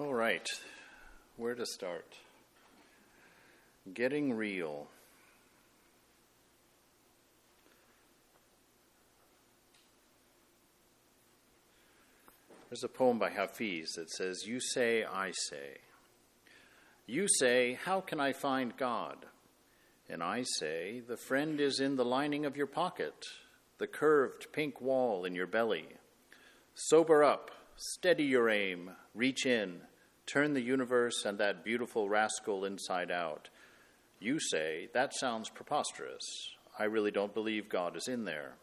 All right, where to start? Getting real. There's a poem by Hafiz that says, You say, I say. You say, How can I find God? And I say, The friend is in the lining of your pocket, the curved pink wall in your belly. Sober up, steady your aim, reach in, turn the universe and that beautiful rascal inside out. You say, That sounds preposterous. I really don't believe God is in there.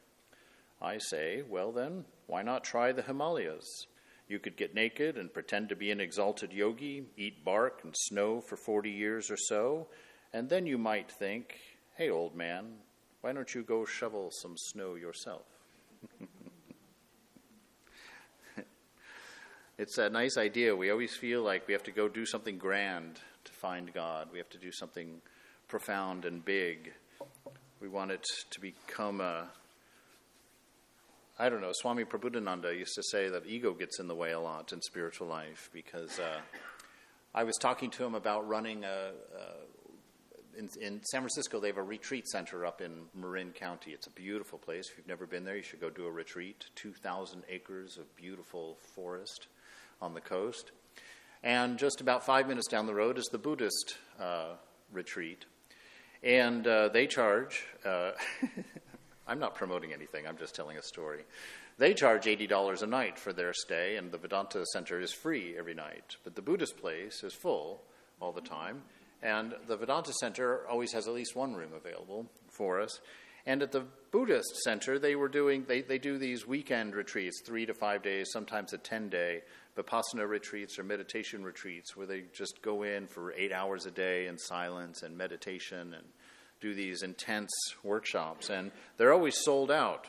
I say, Well then, why not try the Himalayas? You could get naked and pretend to be an exalted yogi, eat bark and snow for 40 years or so, and then you might think, hey, old man, why don't you go shovel some snow yourself? It's a nice idea. We always feel like we have to go do something grand to find God, we have to do something profound and big. We want it to become a I don't know, Swami Prabuddhananda used to say that ego gets in the way a lot in spiritual life because uh, I was talking to him about running a, a in, in, San Francisco, they have a retreat center up in Marin County. It's a beautiful place. If you've never been there, you should go do a retreat. 2,000 acres of beautiful forest on the coast. And just about five minutes down the road is the Buddhist uh, retreat. And uh, they charge, uh, I'm not promoting anything, I'm just telling a story. They charge $80 a night for their stay, and the Vedanta Center is free every night. But the Buddhist place is full all the time, and the Vedanta Center always has at least one room available for us. And at the Buddhist Center, they were doing, they, they do these weekend retreats, three to five days, sometimes a 10 day Vipassana retreats or meditation retreats, where they just go in for eight hours a day in silence and meditation and do these intense workshops, and they're always sold out.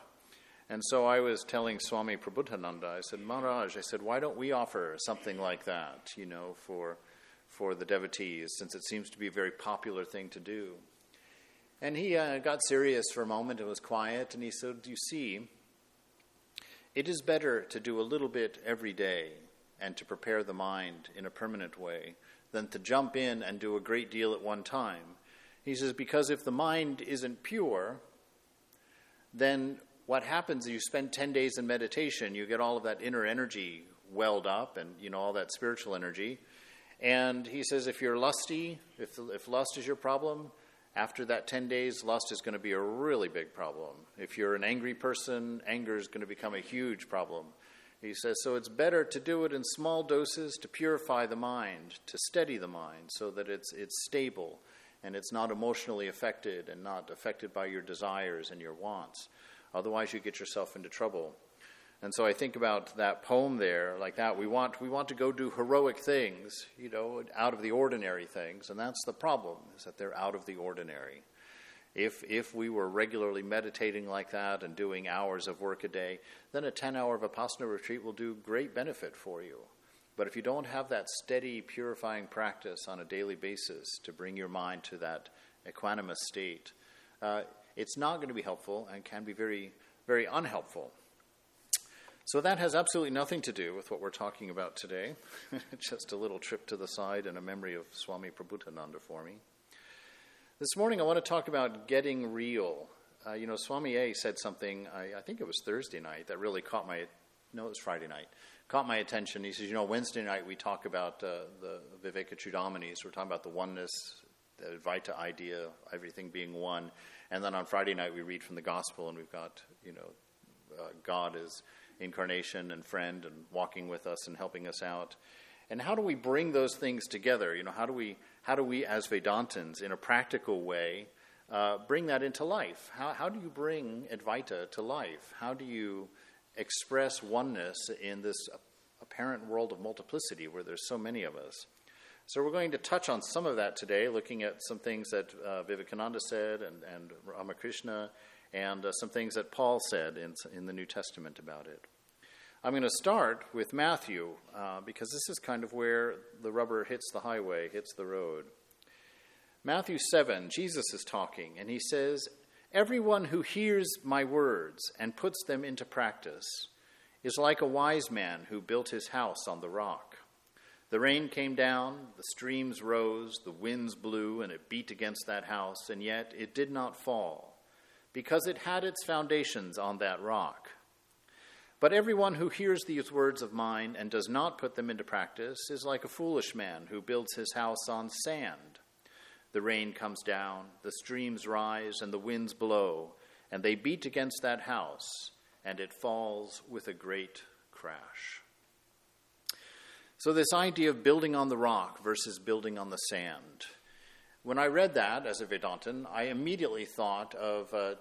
And so I was telling Swami Prabuddhananda, I said, Maharaj, I said, why don't we offer something like that, you know, for, for the devotees, since it seems to be a very popular thing to do? And he uh, got serious for a moment and was quiet, and he said, You see, it is better to do a little bit every day and to prepare the mind in a permanent way than to jump in and do a great deal at one time he says, because if the mind isn't pure, then what happens is you spend 10 days in meditation, you get all of that inner energy welled up and, you know, all that spiritual energy. And he says, if you're lusty, if, if lust is your problem, after that 10 days, lust is going to be a really big problem. If you're an angry person, anger is going to become a huge problem. He says, so it's better to do it in small doses to purify the mind, to steady the mind so that it's, it's stable and it's not emotionally affected and not affected by your desires and your wants. Otherwise, you get yourself into trouble. And so I think about that poem there, like that. We want, we want to go do heroic things, you know, out of the ordinary things, and that's the problem, is that they're out of the ordinary. If, if we were regularly meditating like that and doing hours of work a day, then a 10 hour Vipassana retreat will do great benefit for you. But if you don't have that steady, purifying practice on a daily basis to bring your mind to that equanimous state, uh, it's not going to be helpful and can be very, very unhelpful. So that has absolutely nothing to do with what we're talking about today. Just a little trip to the side and a memory of Swami Prabuddhananda for me. This morning I want to talk about getting real. Uh, you know, Swami A said something, I, I, think it was Thursday night, that really caught my, no, it was Friday night, caught my attention. He says, You know, Wednesday night we talk about uh, the Vivekachudamanis. We're talking about the oneness, the Advaita idea, everything being one. And then on Friday night we read from the gospel and we've got, you know, uh, God as incarnation and friend and walking with us and helping us out. And how do we bring those things together? You know, how do we, how do we as Vedantins, in a practical way, uh, bring that into life? How, how do you bring Advaita to life? How do you express oneness in this apparent world of multiplicity where there's so many of us. So we're going to touch on some of that today, looking at some things that uh, Vivekananda said and, and Ramakrishna, and uh, some things that Paul said in, in the New Testament about it. I'm going to start with Matthew uh, because this is kind of where the rubber hits the highway, hits the road. Matthew 7, Jesus is talking, and he says, Everyone who hears my words and puts them into practice is like a wise man who built his house on the rock. The rain came down, the streams rose, the winds blew, and it beat against that house, and yet it did not fall, because it had its foundations on that rock. But everyone who hears these words of mine and does not put them into practice is like a foolish man who builds his house on sand. The rain comes down, the streams rise, and the winds blow, and they beat against that house, and it falls with a great crash. So, this idea of building on the rock versus building on the sand. When I read that as a Vedantin, I immediately thought of uh,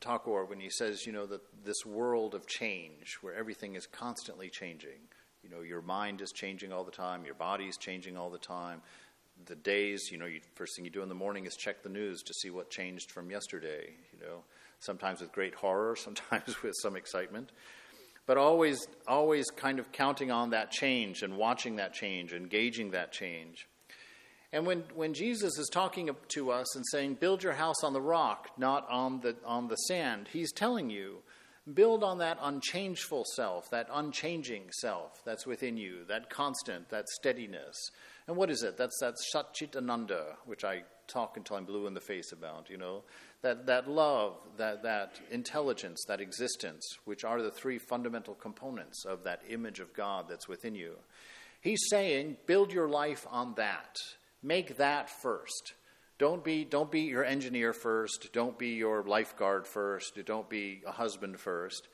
Thakur when he says, you know, that this world of change where everything is constantly changing. You know, your mind is changing all the time, your body is changing all the time. The days, you know, you, first thing you do in the morning is check the news to see what changed from yesterday. You know, sometimes with great horror, sometimes with some excitement but always, always kind of counting on that change and watching that change, engaging that change. And when, when Jesus is talking to us and saying, build your house on the rock, not on the, on the sand, he's telling you, build on that unchangeful self, that unchanging self that's within you, that constant, that steadiness. And what is it? That's that Satchitananda, which I talk until I'm blue in the face about, you know that, that love, that, that intelligence, that existence, which are the three fundamental components of that image of God that's within you. He's saying, build your life on that. Make that first. Don't be, don't be your engineer first. Don't be your lifeguard first. Don't be a husband first.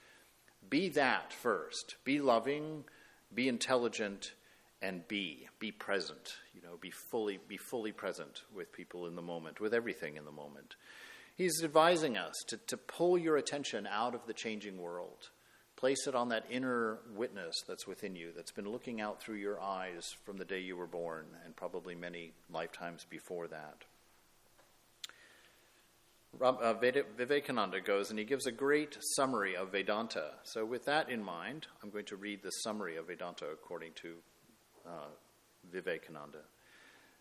Be that first. Be loving, be intelligent, and be. Be present. You know, be fully, be fully present with people in the moment, with everything in the moment. He's advising us to, to pull your attention out of the changing world. Place it on that inner witness that's within you, that's been looking out through your eyes from the day you were born, and probably many lifetimes before that. Uh, Vivekananda goes and he gives a great summary of Vedanta. So, with that in mind, I'm going to read the summary of Vedanta according to uh, Vivekananda.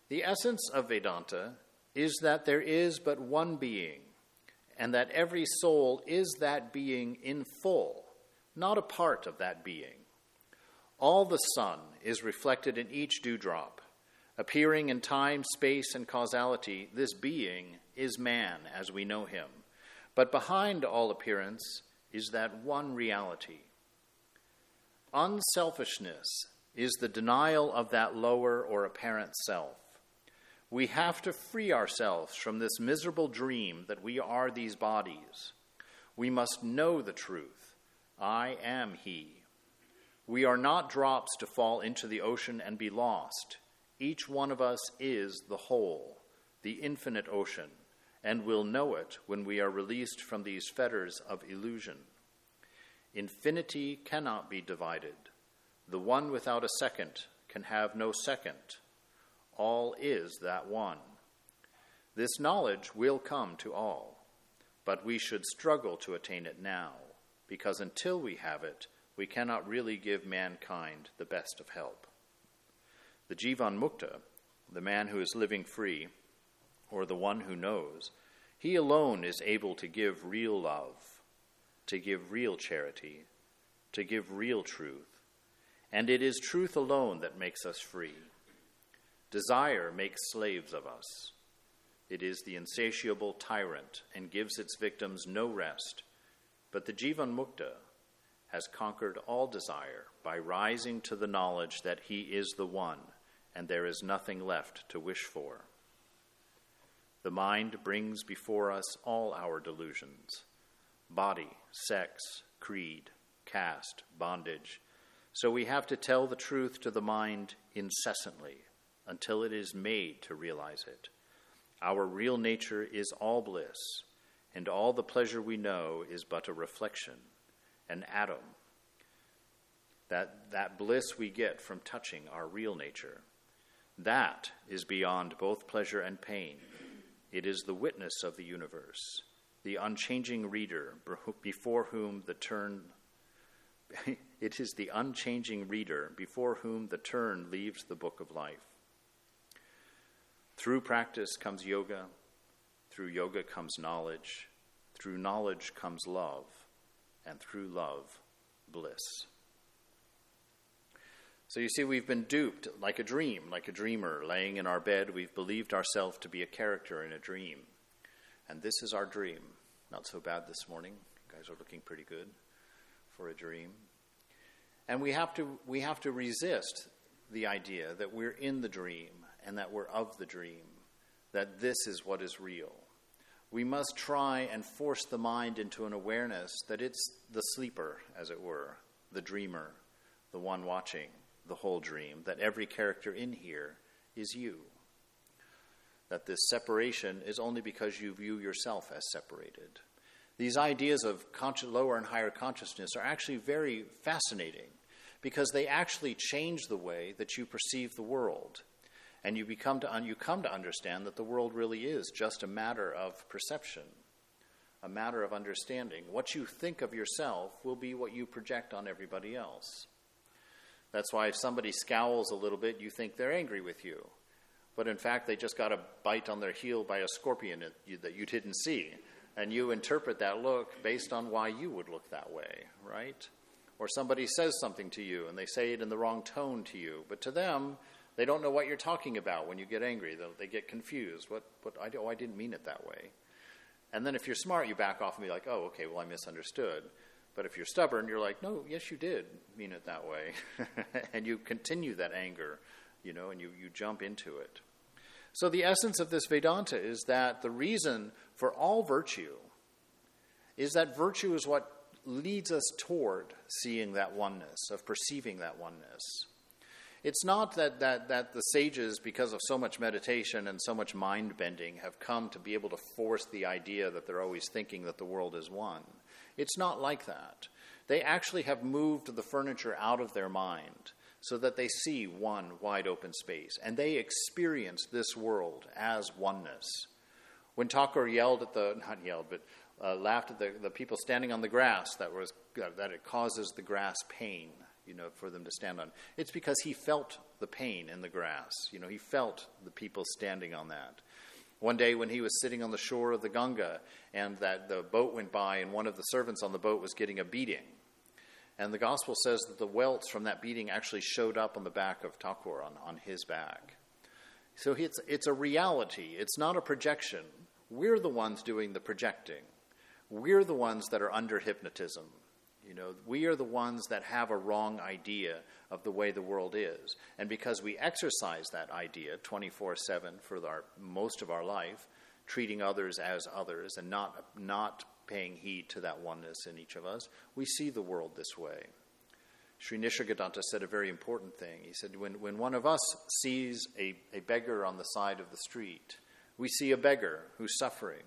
The essence of Vedanta is that there is but one being, and that every soul is that being in full, not a part of that being. All the sun is reflected in each dewdrop. Appearing in time, space, and causality, this being is man as we know him. But behind all appearance is that one reality. Unselfishness is the denial of that lower or apparent self. We have to free ourselves from this miserable dream that we are these bodies. We must know the truth. I am He. We are not drops to fall into the ocean and be lost. Each one of us is the whole, the infinite ocean, and will know it when we are released from these fetters of illusion. Infinity cannot be divided. The one without a second can have no second all is that one. This knowledge will come to all, but we should struggle to attain it now, because until we have it, we cannot really give mankind the best of help. The Jivan Mukta, the man who is living free, or the one who knows, he alone is able to give real love, to give real charity, to give real truth. And it is truth alone that makes us free. Desire makes slaves of us. It is the insatiable tyrant and gives its victims no rest. But the Jivan Mukta has conquered all desire by rising to the knowledge that he is the one and there is nothing left to wish for. The mind brings before us all our delusions body, sex, creed, caste, bondage. So we have to tell the truth to the mind incessantly until it is made to realize it. Our real nature is all bliss, and all the pleasure we know is but a reflection, an atom. That, that bliss we get from touching our real nature, that is beyond both pleasure and pain. It is the witness of the universe, the unchanging reader before whom the turn it is the unchanging reader before whom the turn leaves the book of life. Through practice comes yoga. Through yoga comes knowledge. Through knowledge comes love. And through love, bliss. So you see, we've been duped like a dream, like a dreamer. Laying in our bed, we've believed ourselves to be a character in a dream. And this is our dream. Not so bad this morning. You guys are looking pretty good for a dream. And we have to, we have to resist the idea that we're in the dream and that we're of the dream, that this is what is real. We must try and force the mind into an awareness that it's the sleeper, as it were, the dreamer, the one watching the whole dream, that every character in here is you. That this separation is only because you view yourself as separated. These ideas of lower and higher consciousness are actually very fascinating because they actually change the way that you perceive the world. And you, become to, you come to understand that the world really is just a matter of perception, a matter of understanding. What you think of yourself will be what you project on everybody else. That's why if somebody scowls a little bit, you think they're angry with you. But in fact, they just got a bite on their heel by a scorpion that you didn't see. And you interpret that look based on why you would look that way, right? Or somebody says something to you and they say it in the wrong tone to you, but to them, they don't know what you're talking about when you get angry. They get confused. What, what, I, oh, I didn't mean it that way. And then if you're smart, you back off and be like, oh, okay, well, I misunderstood. But if you're stubborn, you're like, no, yes, you did mean it that way. and you continue that anger, you know, and you, you jump into it. So the essence of this Vedanta is that the reason for all virtue is that virtue is what leads us toward seeing that oneness, of perceiving that oneness. It's not that, that, that the sages, because of so much meditation and so much mind bending, have come to be able to force the idea that they're always thinking that the world is one. It's not like that. They actually have moved the furniture out of their mind so that they see one wide open space and they experience this world as oneness. When Thakur yelled at the, not yelled, but uh, laughed at the, the people standing on the grass that was that it causes the grass pain you know for them to stand on it's because he felt the pain in the grass you know he felt the people standing on that one day when he was sitting on the shore of the ganga and that the boat went by and one of the servants on the boat was getting a beating and the gospel says that the welts from that beating actually showed up on the back of Thakur, on, on his back. So it's, it's a reality, it's not a projection. We're the ones doing the projecting. We're the ones that are under hypnotism. You know, we are the ones that have a wrong idea of the way the world is. And because we exercise that idea 24 7 for our, most of our life, treating others as others and not, not paying heed to that oneness in each of us, we see the world this way. Sri Nisargadatta said a very important thing. He said, when, when one of us sees a, a beggar on the side of the street, we see a beggar who's suffering.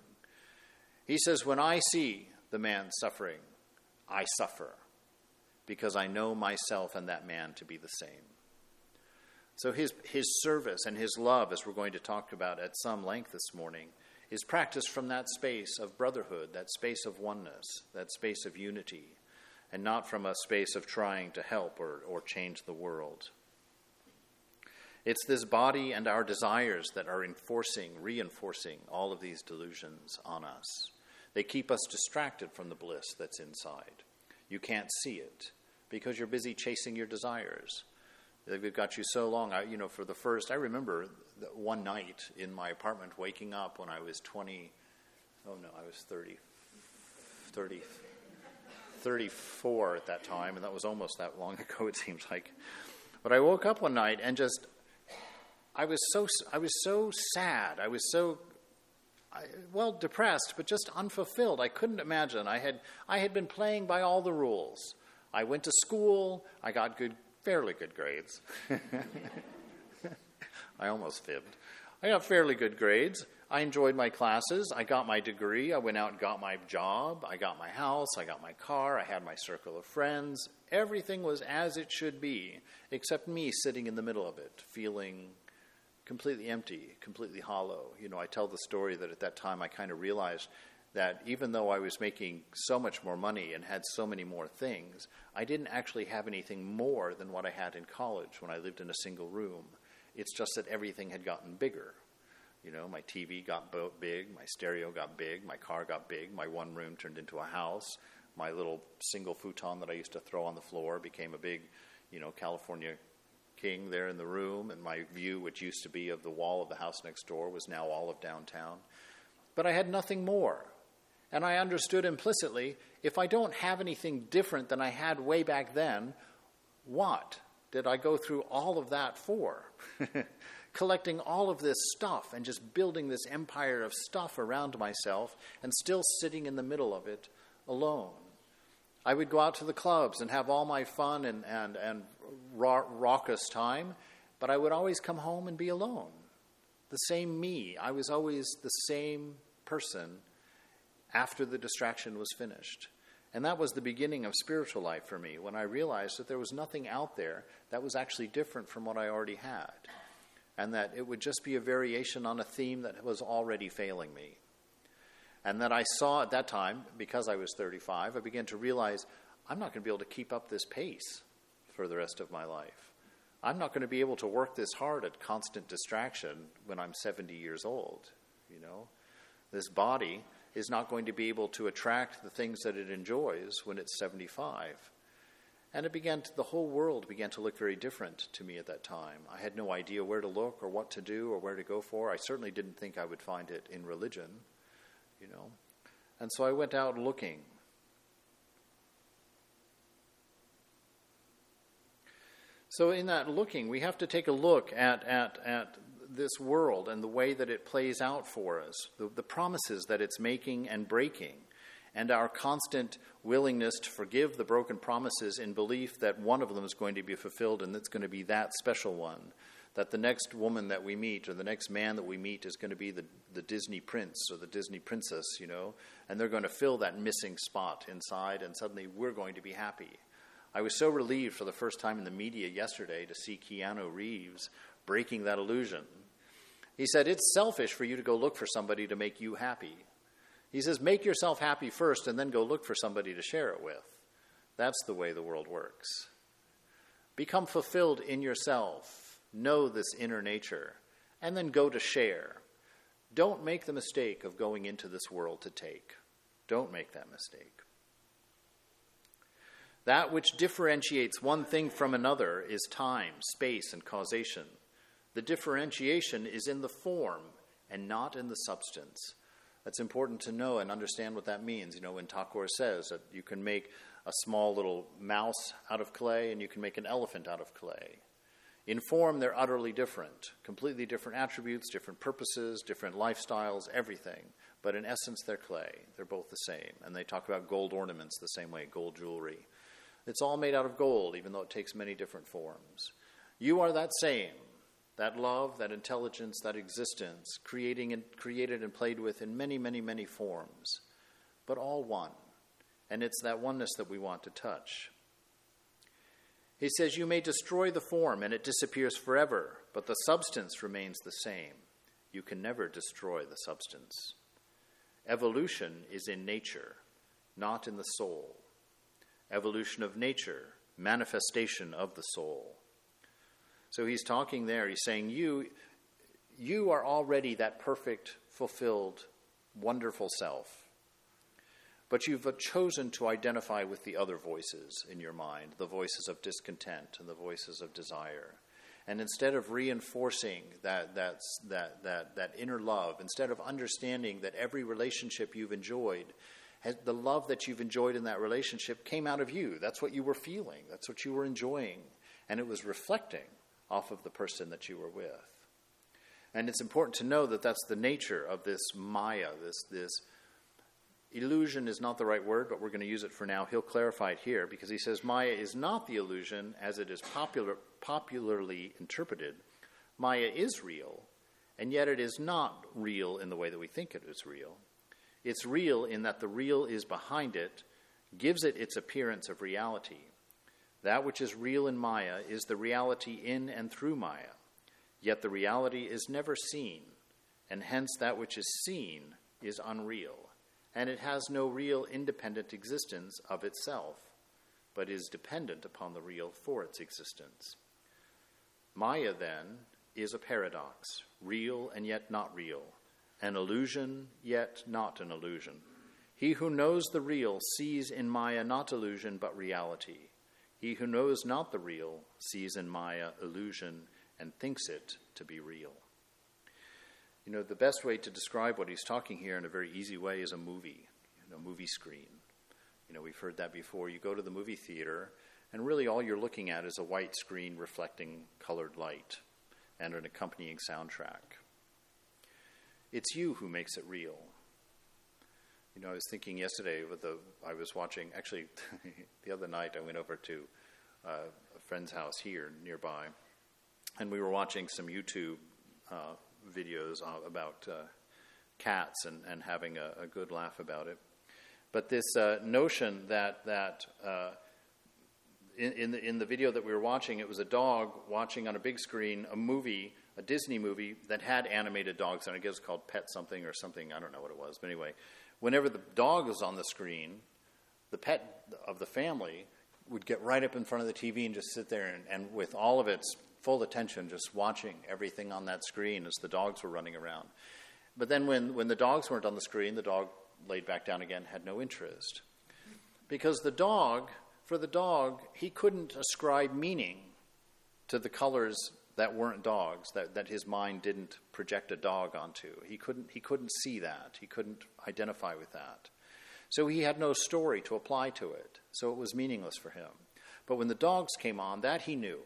He says, When I see the man suffering, I suffer because I know myself and that man to be the same. So his, his service and his love, as we're going to talk about at some length this morning, is practiced from that space of brotherhood, that space of oneness, that space of unity, and not from a space of trying to help or, or change the world. It's this body and our desires that are enforcing, reinforcing all of these delusions on us. They keep us distracted from the bliss that's inside. You can't see it because you're busy chasing your desires. They've got you so long. I, you know, for the first, I remember one night in my apartment waking up when I was 20, oh no, I was 30, 30, 34 at that time, and that was almost that long ago, it seems like. But I woke up one night and just, I was so, I was so sad. I was so I, well, depressed, but just unfulfilled. I couldn't imagine. I had, I had been playing by all the rules. I went to school. I got good, fairly good grades. I almost fibbed. I got fairly good grades. I enjoyed my classes. I got my degree. I went out and got my job. I got my house. I got my car. I had my circle of friends. Everything was as it should be, except me sitting in the middle of it, feeling completely empty, completely hollow. You know, I tell the story that at that time I kind of realized that even though I was making so much more money and had so many more things, I didn't actually have anything more than what I had in college when I lived in a single room. It's just that everything had gotten bigger. You know, my TV got big, my stereo got big, my car got big, my one room turned into a house, my little single futon that I used to throw on the floor became a big, you know, California King there in the room, and my view, which used to be of the wall of the house next door, was now all of downtown. But I had nothing more. And I understood implicitly if I don't have anything different than I had way back then, what did I go through all of that for? Collecting all of this stuff and just building this empire of stuff around myself and still sitting in the middle of it alone. I would go out to the clubs and have all my fun and, and, and raucous time, but I would always come home and be alone. The same me. I was always the same person after the distraction was finished. And that was the beginning of spiritual life for me when I realized that there was nothing out there that was actually different from what I already had. And that it would just be a variation on a theme that was already failing me. And then I saw at that time, because I was 35, I began to realize I'm not going to be able to keep up this pace for the rest of my life. I'm not going to be able to work this hard at constant distraction when I'm 70 years old. You know, this body is not going to be able to attract the things that it enjoys when it's 75. And it began to, the whole world began to look very different to me at that time. I had no idea where to look or what to do or where to go for. I certainly didn't think I would find it in religion you know. And so I went out looking. So, in that looking, we have to take a look at, at, at this world and the way that it plays out for us, the, the promises that it's making and breaking, and our constant willingness to forgive the broken promises in belief that one of them is going to be fulfilled and it's going to be that special one that the next woman that we meet or the next man that we meet is going to be the, the Disney prince or the Disney princess, you know, and they're going to fill that missing spot inside, and suddenly we're going to be happy. I was so relieved for the first time in the media yesterday to see Keanu Reeves breaking that illusion. He said, It's selfish for you to go look for somebody to make you happy. He says, Make yourself happy first and then go look for somebody to share it with. That's the way the world works. Become fulfilled in yourself know this inner nature, and then go to share. Don't make the mistake of going into this world to take. Don't make that mistake. That which differentiates one thing from another is time, space, and causation. The differentiation is in the form and not in the substance. That's important to know and understand what that means. You know, when Thakur says that you can make a small little mouse out of clay and you can make an elephant out of clay. In form, they're utterly different, completely different attributes, different purposes, different lifestyles, everything. But in essence, they're clay. They're both the same. And they talk about gold ornaments the same way, gold jewelry. It's all made out of gold, even though it takes many different forms. You are that same, that love, that intelligence, that existence, creating and, created and played with in many, many, many forms, but all one. And it's that oneness that we want to touch. He says, You may destroy the form and it disappears forever, but the substance remains the same. You can never destroy the substance. Evolution is in nature, not in the soul. Evolution of nature, manifestation of the soul. So he's talking there, he's saying, You, you are already that perfect, fulfilled, wonderful self. But you've chosen to identify with the other voices in your mind, the voices of discontent and the voices of desire. And instead of reinforcing that, that, that, that, that inner love, instead of understanding that every relationship you've enjoyed, the love that you've enjoyed in that relationship came out of you. That's what you were feeling, that's what you were enjoying. And it was reflecting off of the person that you were with. And it's important to know that that's the nature of this Maya, this, this illusion is not the right word, but we're going to use it for now. He'll clarify it here because he says Maya is not the illusion as it is popular, popularly interpreted. Maya is real, and yet it is not real in the way that we think it is real. It's real in that the real is behind it, gives it its appearance of reality. That which is real in Maya is the reality in and through Maya, yet the reality is never seen, and hence that which is seen is unreal and it has no real independent existence of itself, but is dependent upon the real for its existence. Maya, then, is a paradox, real and yet not real, an illusion yet not an illusion. He who knows the real sees in Maya not illusion but reality. He who knows not the real sees in Maya illusion and thinks it to be real. You know, the best way to describe what he's talking here in a very easy way is a movie, you know, movie screen. You know, we've heard that before. You go to the movie theater, and really all you're looking at is a white screen reflecting colored light and an accompanying soundtrack. It's you who makes it real. You know, I was thinking yesterday with the I was watching actually the other night I went over to uh, a friend's house here nearby, and we were watching some YouTube uh, videos about uh, cats and, and having a, a, good laugh about it. But this uh, notion that that uh, in, in the, in the video that we were watching, it was a dog watching on a big screen a movie a Disney movie that had animated dogs, and I guess it's called Pet something or something. I don't know what it was, but anyway, whenever the dog was on the screen, the pet of the family would get right up in front of the TV and just sit there and, and with all of its full attention, just watching everything on that screen as the dogs were running around. But then when, when the dogs weren't on the screen, the dog laid back down again, had no interest. Because the dog, for the dog, he couldn't ascribe meaning to the colors that weren't dogs, that, that his mind didn't project a dog onto. He couldn't, he couldn't see that. He couldn't identify with that. So he had no story to apply to it. So it was meaningless for him. But when the dogs came on, that he knew.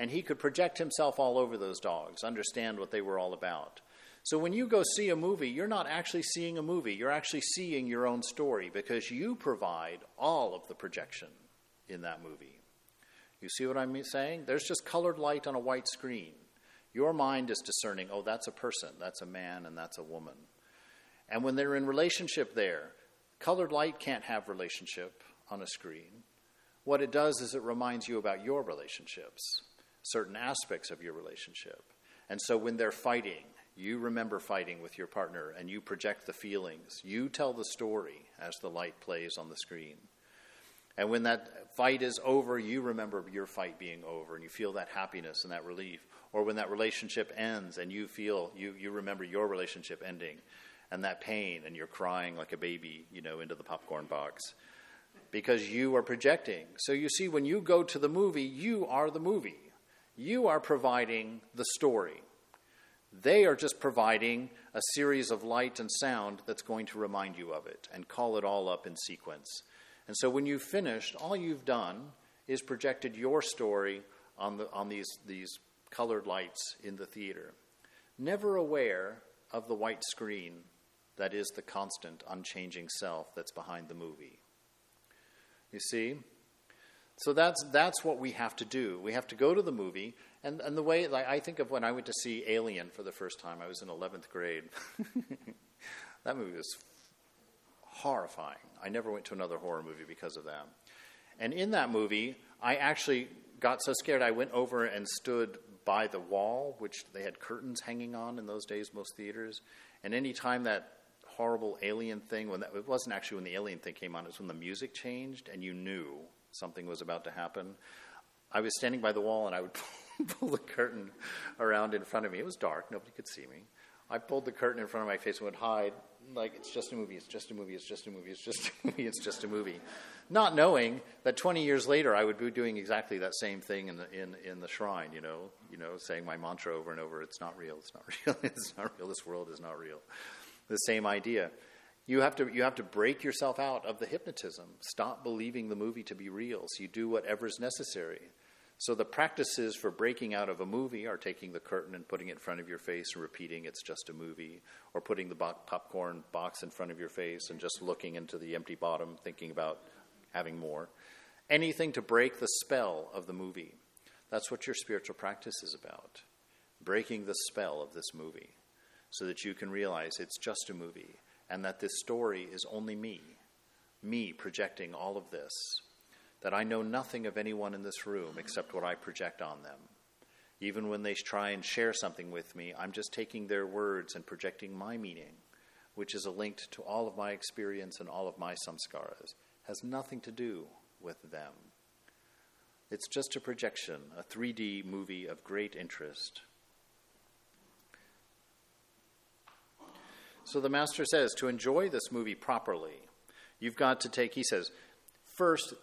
And he could project himself all over those dogs, understand what they were all about. So when you go see a movie, you're not actually seeing a movie, you're actually seeing your own story because you provide all of the projection in that movie. You see what I'm saying? There's just colored light on a white screen. Your mind is discerning, oh, that's a person, that's a man, and that's a woman. And when they're in relationship there, colored light can't have relationship on a screen. What it does is it reminds you about your relationships, certain aspects of your relationship. And so when they're fighting, you remember fighting with your partner and you project the feelings. You tell the story as the light plays on the screen. And when that fight is over, you remember your fight being over and you feel that happiness and that relief. Or when that relationship ends and you feel, you, you remember your relationship ending and that pain and you're crying like a baby, you know, into the popcorn box because you are projecting. So you see, when you go to the movie, you are the movie. You are providing the story. They are just providing a series of light and sound that's going to remind you of it and call it all up in sequence. And so when you've finished, all you've done is projected your story on, the, on these, these colored lights in the theater, never aware of the white screen that is the constant, unchanging self that's behind the movie. You see? So that's, that's what we have to do. We have to go to the movie. And, and the way, like, I think of when I went to see Alien for the first time, I was in 11th grade. that movie was horrifying. I never went to another horror movie because of that. And in that movie, I actually got so scared I went over and stood by the wall, which they had curtains hanging on in those days, most theaters. And any time that horrible alien thing, when that, it wasn't actually when the alien thing came on, it was when the music changed and you knew something was about to happen. I was standing by the wall and I would pull the curtain around in front of me. It was dark, nobody could see me. I pulled the curtain in front of my face and would hide like it's just a movie, it's just a movie, it's just a movie, it's just a movie, it's just a movie. Not knowing that 20 years later I would be doing exactly that same thing in the, in, in the shrine, you know, you know, saying my mantra over and over, it's not real, it's not real, it's not real, this world is not real. The same idea. You have, to, you have to break yourself out of the hypnotism. Stop believing the movie to be real. So you do whatever is necessary. So the practices for breaking out of a movie are taking the curtain and putting it in front of your face and repeating it's just a movie, or putting the bo- popcorn box in front of your face and just looking into the empty bottom, thinking about having more. Anything to break the spell of the movie. That's what your spiritual practice is about. Breaking the spell of this movie so that you can realize it's just a movie and that this story is only me, me projecting all of this that I know nothing of anyone in this room except what I project on them. Even when they try and share something with me, I'm just taking their words and projecting my meaning, which is a link to all of my experience and all of my samskaras. Has nothing to do with them. It's just a projection, a 3D movie of great interest. So the master says to enjoy this movie properly, you've got to take, he says, first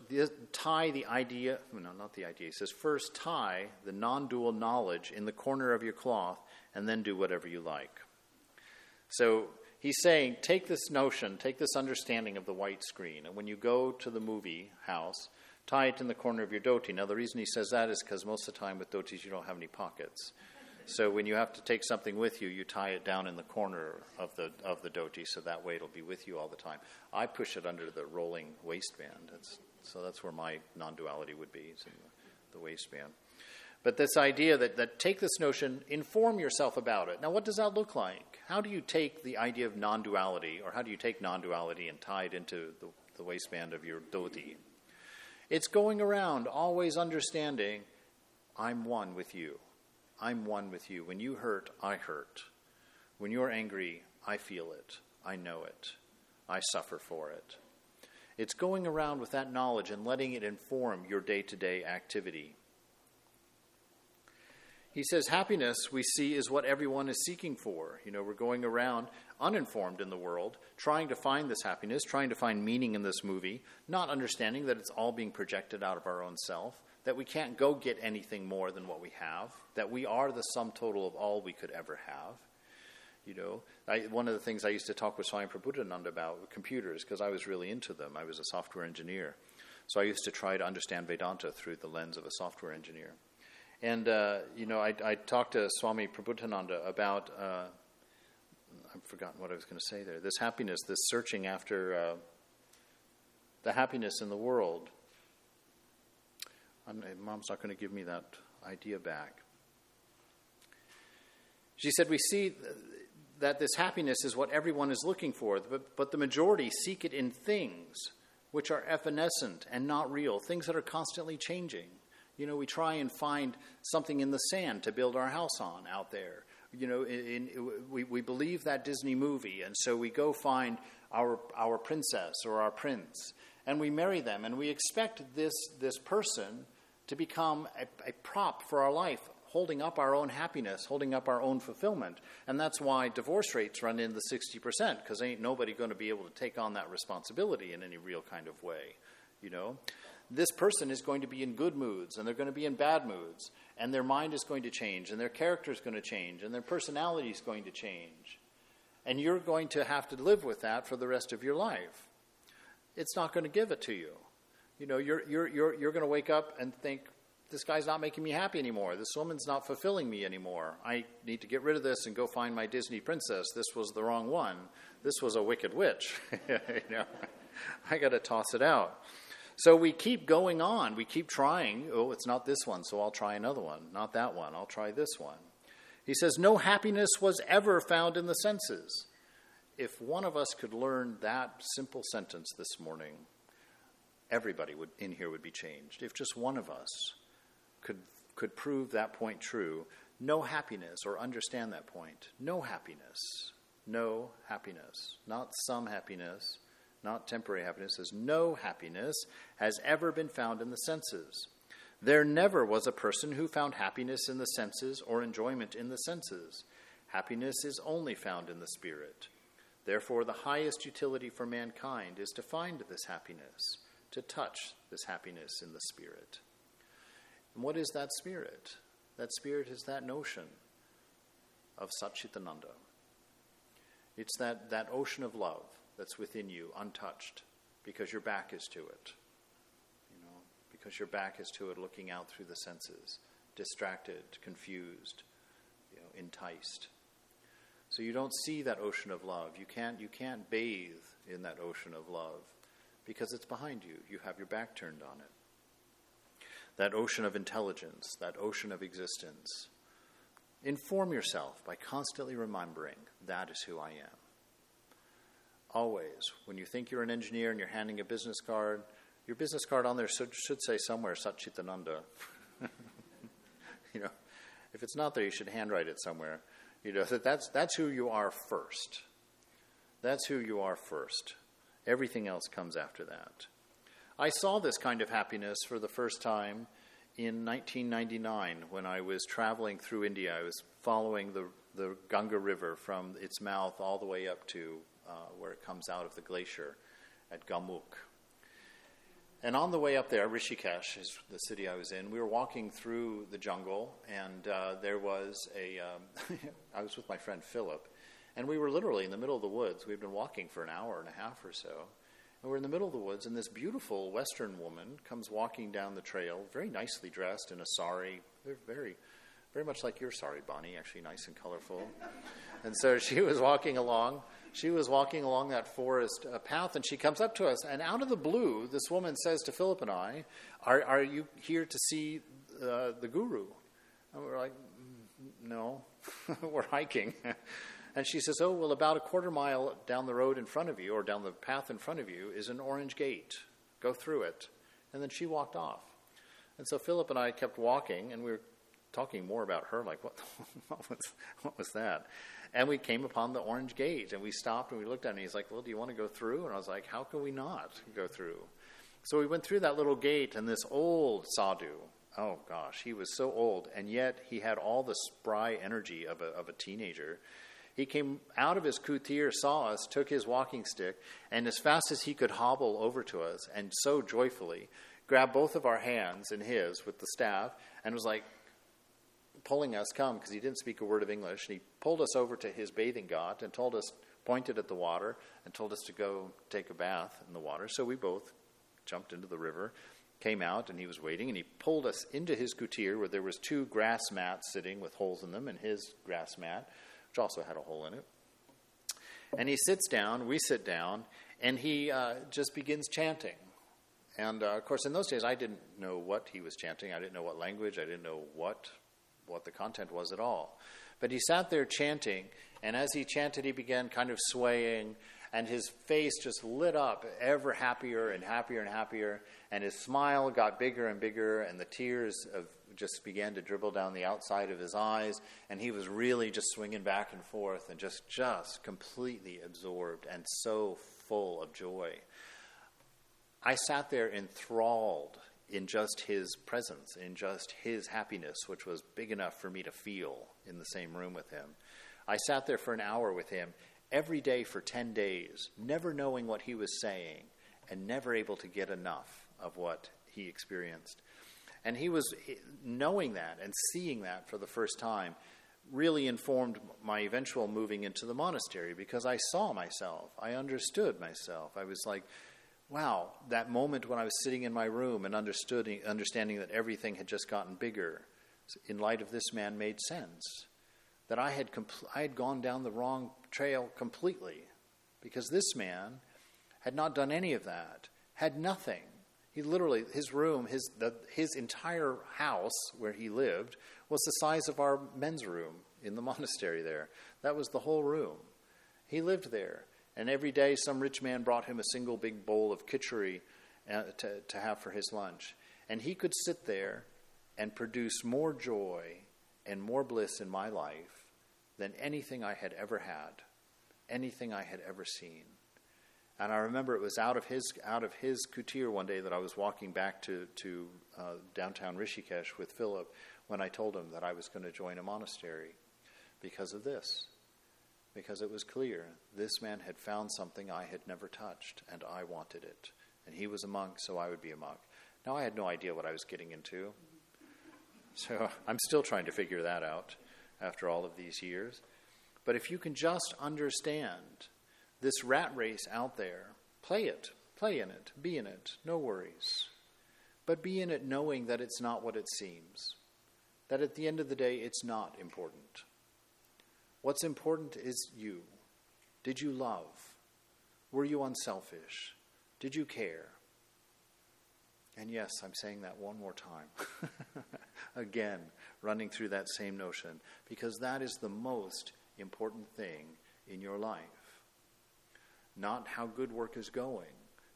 tie the idea, no, not the idea. He says, first tie the non dual knowledge in the corner of your cloth and then do whatever you like. So he's saying, take this notion, take this understanding of the white screen, and when you go to the movie house, tie it in the corner of your dhoti. Now, the reason he says that is because most of the time with dhotis you don't have any pockets. So when you have to take something with you, you tie it down in the corner of the of the dhoti, so that way it'll be with you all the time. I push it under the rolling waistband, that's, so that's where my non-duality would be, in the, the waistband. But this idea that, that take this notion, inform yourself about it. Now, what does that look like? How do you take the idea of non duality, or how do you take non duality and tie it into the, the waistband of your dhoti? It's going around always understanding I'm one with you. I'm one with you. When you hurt, I hurt. When you're angry, I feel it. I know it. I suffer for it. It's going around with that knowledge and letting it inform your day to day activity. He says, Happiness, we see, is what everyone is seeking for. You know, we're going around uninformed in the world, trying to find this happiness, trying to find meaning in this movie, not understanding that it's all being projected out of our own self, that we can't go get anything more than what we have, that we are the sum total of all we could ever have. You know, I, one of the things I used to talk with Swami Prabhupada about computers, because I was really into them. I was a software engineer. So I used to try to understand Vedanta through the lens of a software engineer. And, uh, you know, I, I, talked to Swami Prabhupada about, uh, I've forgotten what I was going to say there, this happiness, this searching after uh, the happiness in the world. I'm, eh, Mom's not going to give me that idea back. She said, We see uh, that this happiness is what everyone is looking for, but, but the majority seek it in things which are evanescent and not real, things that are constantly changing. You know, we try and find something in the sand to build our house on out there. You know, in, in, we, we believe that Disney movie, and so we go find our, our princess or our prince, and we marry them, and we expect this, this person to become a, a prop for our life, holding up our own happiness, holding up our own fulfillment. And that's why divorce rates run in the 60%, because ain't nobody going to be able to take on that responsibility in any real kind of way, you know? this person is going to be in good moods and they're going to be in bad moods, and their mind is going to change, and their character is going to change, and their personality is going to change. And you're going to have to live with that for the rest of your life. It's not going to give it to you. You know, you're, you're, you're, you're going to wake up and think, this guy's not making me happy anymore. This woman's not fulfilling me anymore. I need to get rid of this and go find my Disney princess. This was the wrong one. This was a wicked witch. you know, I got to toss it out. So we keep going on. We keep trying. Oh, it's not this one, so I'll try another one. Not that one, I'll try this one. He says, No happiness was ever found in the senses. If one of us could learn that simple sentence this morning, everybody would, in here would be changed. If just one of us could, could prove that point true, no happiness, or understand that point, no happiness, no happiness, not some happiness, not temporary happiness, says no happiness has ever been found in the senses. There never was a person who found happiness in the senses or enjoyment in the senses. Happiness is only found in the spirit. Therefore, the highest utility for mankind is to find this happiness, to touch this happiness in the spirit. And what is that spirit? That spirit is that notion of Satchitananda. It's that, that ocean of love that's within you untouched because your back is to it. You know, because your back is to it looking out through the senses, distracted, confused, you know, enticed. So you don't see that ocean of love. You can't you can't bathe in that ocean of love because it's behind you. You have your back turned on it. That ocean of intelligence, that ocean of existence. Inform yourself by constantly remembering that is who I am. Always, when you think you're an engineer and you're handing a business card, your business card on there should, should say somewhere Satchitananda. you know, if it's not there, you should handwrite it somewhere. You know, that that's, that's who you are first. That's who you are first. Everything else comes after that. I saw this kind of happiness for the first time in 1999 when I was traveling through India. I was following the, the Ganga River from its mouth all the way up to uh, where it comes out of the glacier at Gaumukh. And on the way up there, Rishikesh is the city I was in. We were walking through the jungle, and uh, there was a. Um, I was with my friend Philip, and we were literally in the middle of the woods. We'd been walking for an hour and a half or so. And we're in the middle of the woods, and this beautiful Western woman comes walking down the trail, very nicely dressed in a sari, very, very much like your sari, Bonnie, actually nice and colorful. and so she was walking along. She was walking along that forest uh, path, and she comes up to us. And out of the blue, this woman says to Philip and I, "Are, are you here to see uh, the guru?" And we're like, mm, "No, we're hiking." And she says, Oh, well, about a quarter mile down the road in front of you, or down the path in front of you, is an orange gate. Go through it. And then she walked off. And so Philip and I kept walking, and we were talking more about her, like, what, what, was, what was that? And we came upon the orange gate, and we stopped and we looked at it, and he's like, Well, do you want to go through? And I was like, How can we not go through? So we went through that little gate, and this old sadhu, oh gosh, he was so old, and yet he had all the spry energy of a, of a teenager. He came out of his kutir, saw us, took his walking stick, and as fast as he could hobble over to us, and so joyfully, grabbed both of our hands in his with the staff, and was like pulling us, come, because he didn't speak a word of English. And he pulled us over to his bathing ghat and told us, pointed at the water, and told us to go take a bath in the water. So we both jumped into the river came out and he was waiting and he pulled us into his kutir where there was two grass mats sitting with holes in them and his grass mat which also had a hole in it. And he sits down, we sit down, and he uh, just begins chanting. And uh, of course, in those days, I didn't know what he was chanting. I didn't know what language. I didn't know what what the content was at all. But he sat there chanting, and as he chanted, he began kind of swaying, and his face just lit up, ever happier and happier and happier, and his smile got bigger and bigger, and the tears of just began to dribble down the outside of his eyes, and he was really just swinging back and forth and just just completely absorbed and so full of joy. I sat there enthralled in just his presence, in just his happiness, which was big enough for me to feel in the same room with him. I sat there for an hour with him every day for 10 days, never knowing what he was saying and never able to get enough of what he experienced. And he was knowing that and seeing that for the first time really informed my eventual moving into the monastery because I saw myself. I understood myself. I was like, wow, that moment when I was sitting in my room and understood, understanding that everything had just gotten bigger in light of this man made sense. That I had, compl- I had gone down the wrong trail completely because this man had not done any of that, had nothing. He literally, his room, his, the, his entire house where he lived was the size of our men's room in the monastery there. That was the whole room. He lived there. And every day, some rich man brought him a single big bowl of khichdi uh, to, to have for his lunch. And he could sit there and produce more joy and more bliss in my life than anything I had ever had, anything I had ever seen. And I remember it was out of his out of his kutir one day that I was walking back to to uh, downtown Rishikesh with Philip when I told him that I was going to join a monastery because of this, because it was clear this man had found something I had never touched, and I wanted it. And he was a monk, so I would be a monk. Now I had no idea what I was getting into, so I'm still trying to figure that out after all of these years. But if you can just understand this rat race out there. Play it, play in it, be in it, no worries. But be in it knowing that it's not what it seems, that at the end of the day, it's not important. What's important is you. Did you love? Were you unselfish? Did you care? And yes, I'm saying that one more time. Again, running through that same notion, because that is the most important thing in your life not how good work is going,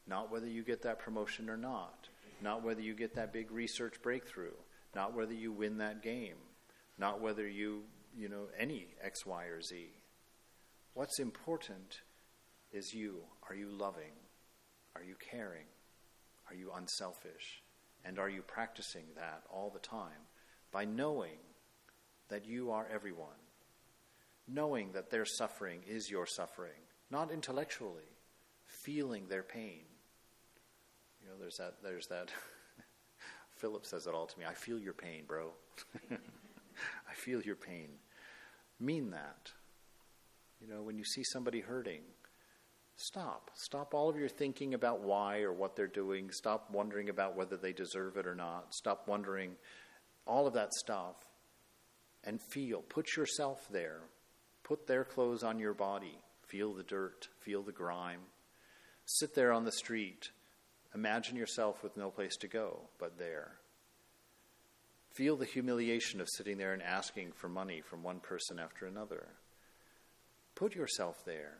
not whether you get that promotion or not, not whether you get that big research breakthrough, not whether you win that game, not whether you, you know, any X, Y, or Z. What's important is you. Are you loving? Are you caring? Are you unselfish? And are you practicing that all the time by knowing that you are everyone? Knowing that their suffering is your suffering not intellectually, feeling their pain, You know, there's that, there's that. Philip says it all to me. I feel your pain, bro. I feel your pain. Mean that. You know, when you see somebody hurting, stop. Stop all of your thinking about why or what they're doing. Stop wondering about whether they deserve it or not. Stop wondering all of that stuff and feel. Put yourself there. Put their clothes on your body. Feel the dirt. Feel the grime. Sit there on the street. Imagine yourself with no place to go but there. Feel the humiliation of sitting there and asking for money from one person after another. Put yourself there.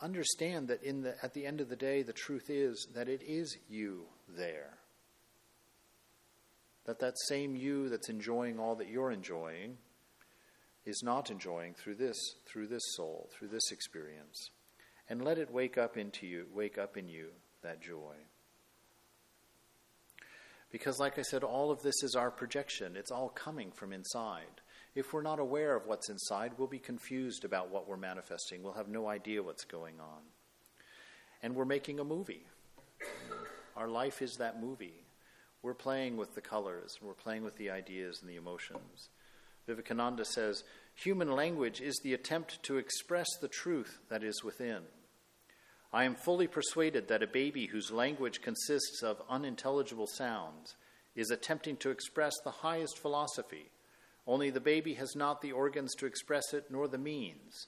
Understand that in the, at the end of the day, the truth is that it is you there. That that same you that's enjoying all that you're enjoying is not enjoying through this, through this soul, through this experience. And let it wake up into you, wake up in you that joy. Because, like I said, all of this is our projection. It's all coming from inside. If we're not aware of what's inside, we'll be confused about what we're manifesting. We'll have no idea what's going on. And we're making a movie. Our life is that movie. We're playing with the colors, we're playing with the ideas and the emotions. Vivekananda says, Human language is the attempt to express the truth that is within. I am fully persuaded that a baby whose language consists of unintelligible sounds is attempting to express the highest philosophy, only the baby has not the organs to express it nor the means.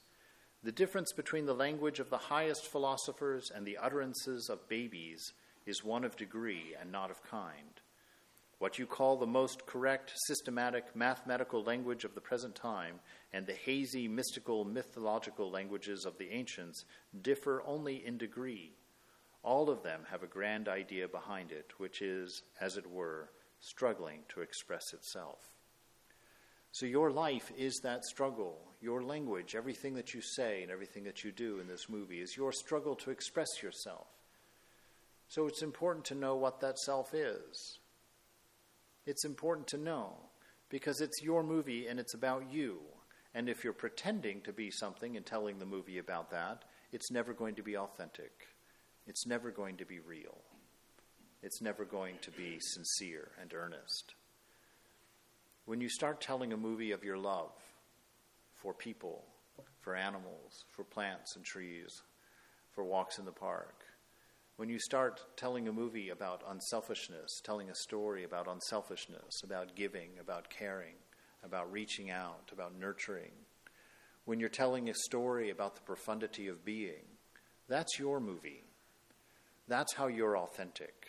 The difference between the language of the highest philosophers and the utterances of babies is one of degree and not of kind. What you call the most correct, systematic, mathematical language of the present time and the hazy, mystical, mythological languages of the ancients differ only in degree. All of them have a grand idea behind it, which is, as it were, struggling to express itself. So, your life is that struggle. Your language, everything that you say and everything that you do in this movie, is your struggle to express yourself. So, it's important to know what that self is. It's important to know because it's your movie and it's about you. And if you're pretending to be something and telling the movie about that, it's never going to be authentic. It's never going to be real. It's never going to be sincere and earnest. When you start telling a movie of your love for people, for animals, for plants and trees, for walks in the park, when you start telling a movie about unselfishness, telling a story about unselfishness, about giving, about caring, about reaching out, about nurturing, when you're telling a story about the profundity of being, that's your movie. That's how you're authentic.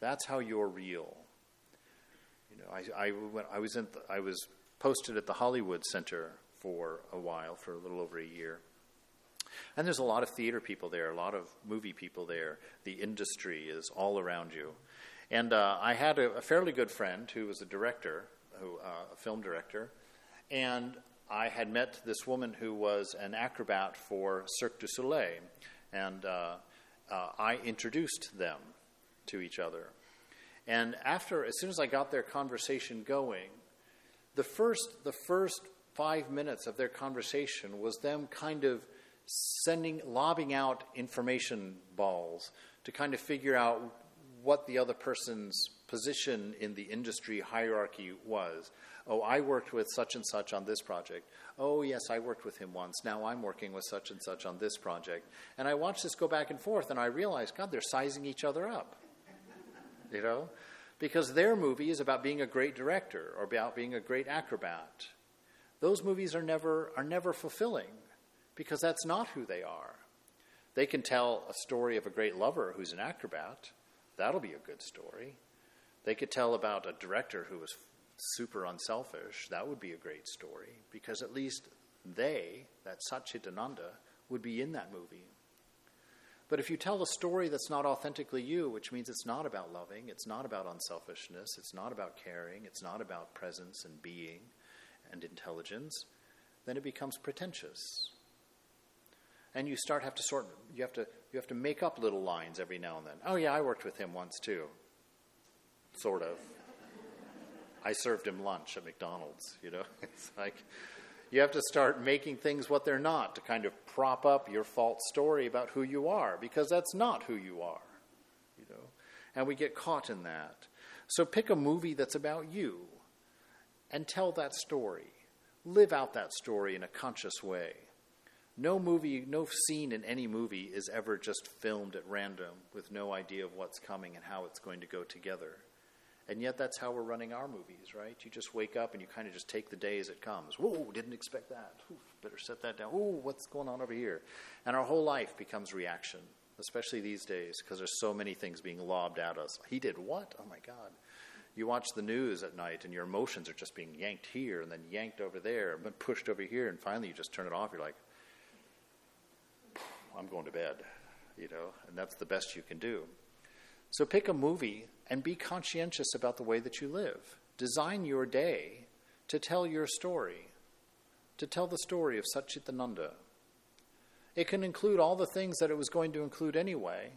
That's how you're real. You know, I, I, I was in, I was posted at the Hollywood Center for a while, for a little over a year. And there's a lot of theater people there, a lot of movie people there. The industry is all around you. And uh, I had a, a, fairly good friend who was a director, who, uh, a film director, and I had met this woman who was an acrobat for Cirque du Soleil, and uh, uh I introduced them to each other. And after, as soon as I got their conversation going, the first, the first five minutes of their conversation was them kind of sending, lobbing out information balls to kind of figure out what the other person's position in the industry hierarchy was. Oh, I worked with such and such on this project. Oh, yes, I worked with him once. Now I'm working with such and such on this project. And I watched this go back and forth, and I realized, God, they're sizing each other up. you know? Because their movie is about being a great director or about being a great acrobat. Those movies are never, are never fulfilling because that's not who they are. They can tell a story of a great lover who's an acrobat. That'll be a good story. They could tell about a director who was super unselfish. That would be a great story because at least they, that Satchitananda, would be in that movie. But if you tell a story that's not authentically you, which means it's not about loving, it's not about unselfishness, it's not about caring, it's not about presence and being and intelligence, then it becomes pretentious and you start have to sort you have to you have to make up little lines every now and then. Oh yeah, I worked with him once too. Sort of. I served him lunch at McDonald's, you know. It's like you have to start making things what they're not to kind of prop up your false story about who you are because that's not who you are. You know. And we get caught in that. So pick a movie that's about you and tell that story. Live out that story in a conscious way. No movie, no scene in any movie is ever just filmed at random with no idea of what's coming and how it's going to go together. And yet, that's how we're running our movies, right? You just wake up and you kind of just take the day as it comes. Whoa, didn't expect that. Oof, better set that down. Ooh, what's going on over here? And our whole life becomes reaction, especially these days, because there's so many things being lobbed at us. He did what? Oh my God. You watch the news at night and your emotions are just being yanked here and then yanked over there and pushed over here, and finally you just turn it off. You're like, I'm going to bed, you know, and that's the best you can do. So pick a movie and be conscientious about the way that you live. Design your day to tell your story, to tell the story of Satchitananda. It can include all the things that it was going to include anyway,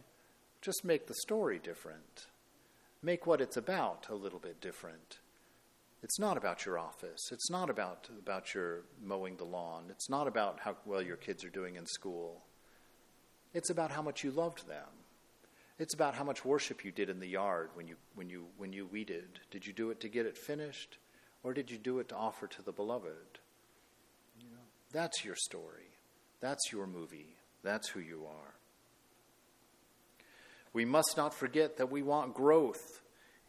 just make the story different. Make what it's about a little bit different. It's not about your office. It's not about, about your mowing the lawn. It's not about how well your kids are doing in school. It's about how much you loved them. It's about how much worship you did in the yard when you, when you, when you weeded. Did you do it to get it finished, or did you do it to offer to the beloved? That's your story. That's your movie. That's who you are. We must not forget that we want growth.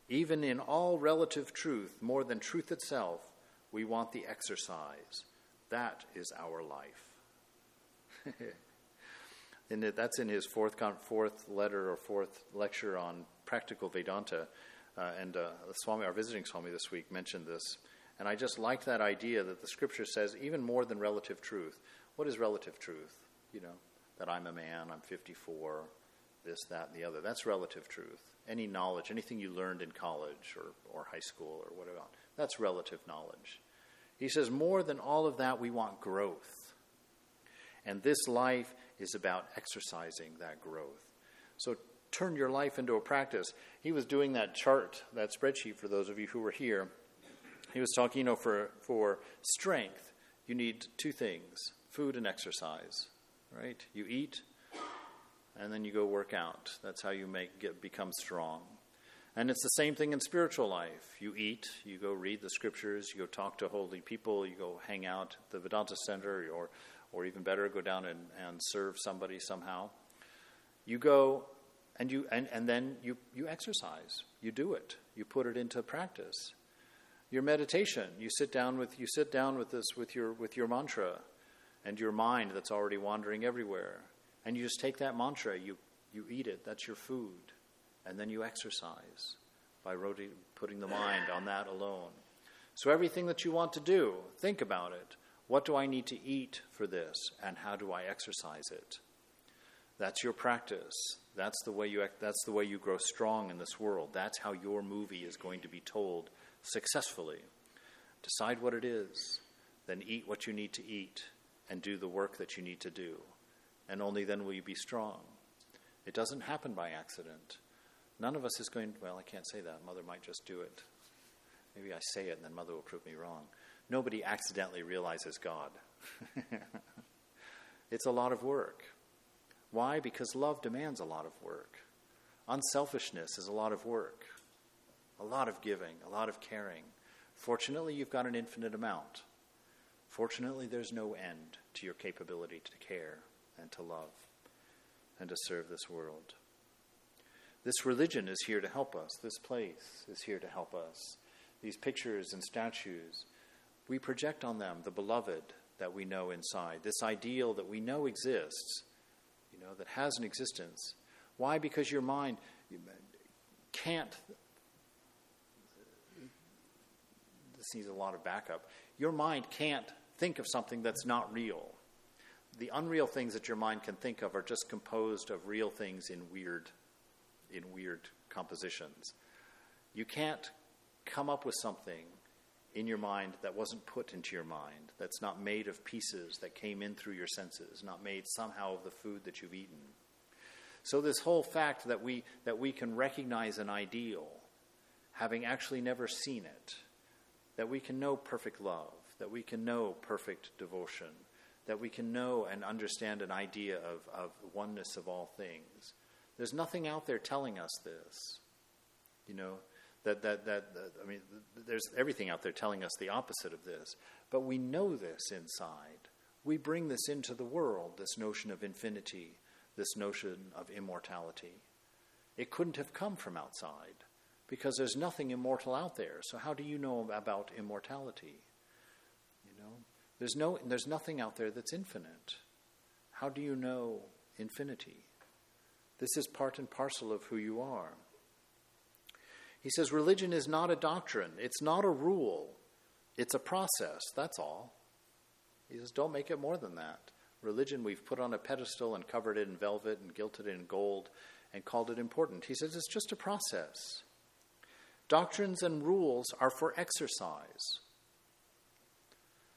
Even in all relative truth, more than truth itself, we want the exercise. That is our life. and that's in his fourth, fourth letter or fourth lecture on practical Vedanta. Uh, and uh, Swami, our visiting Swami this week, mentioned this. And I just liked that idea that the scripture says even more than relative truth. What is relative truth? You know, that I'm a man, I'm 54, this, that, and the other. That's relative truth. Any knowledge, anything you learned in college or, or high school or whatever, that's relative knowledge. He says, more than all of that, we want growth. And this life is about exercising that growth. So turn your life into a practice. He was doing that chart, that spreadsheet for those of you who were here. He was talking, you know, for, for strength, you need two things food and exercise, right? You eat, and then you go work out. That's how you make get become strong. And it's the same thing in spiritual life. You eat, you go read the scriptures, you go talk to holy people, you go hang out at the Vedanta Center, or or even better, go down and, and serve somebody somehow. You go and you and, and then you, you exercise. You do it. You put it into practice. Your meditation, you sit down with you sit down with this with your with your mantra and your mind that's already wandering everywhere. And you just take that mantra, you you eat it, that's your food, and then you exercise by putting the mind on that alone. So everything that you want to do, think about it. What do I need to eat for this, and how do I exercise it? That's your practice. That's the way you that's the way you grow strong in this world. That's how your movie is going to be told successfully. Decide what it is, then eat what you need to eat and do the work that you need to do. And only then will you be strong. It doesn't happen by accident. None of us is going, well, I can't say that. Mother might just do it. Maybe I say it and then mother will prove me wrong nobody accidentally realizes God. it's a lot of work. Why? Because love demands a lot of work. Unselfishness is a lot of work, a lot of giving, a lot of caring. Fortunately, you've got an infinite amount. Fortunately, there's no end to your capability to care and to love and to serve this world. This religion is here to help us. This place is here to help us. These pictures and statues we project on them the beloved that we know inside, this ideal that we know exists, you know, that has an existence. Why? Because your mind can't. This needs a lot of backup. Your mind can't think of something that's not real. The unreal things that your mind can think of are just composed of real things in weird, in weird compositions. You can't come up with something in your mind that wasn't put into your mind, that's not made of pieces that came in through your senses, not made somehow of the food that you've eaten. So, this whole fact that we, that we can recognize an ideal, having actually never seen it, that we can know perfect love, that we can know perfect devotion, that we can know and understand an idea of, of oneness of all things. There's nothing out there telling us this. You know, that, that, that, that, I mean, there's everything out there telling us the opposite of this. But we know this inside. We bring this into the world, this notion of infinity, this notion of immortality. It couldn't have come from outside because there's nothing immortal out there. So how do you know about immortality? You know, there's no there's nothing out there that's infinite. How do you know infinity? This is part and parcel of who you are. He says religion is not a doctrine, it's not a rule, it's a process, that's all. He says don't make it more than that. Religion we've put on a pedestal and covered it in velvet and gilded it in gold and called it important. He says it's just a process. Doctrines and rules are for exercise.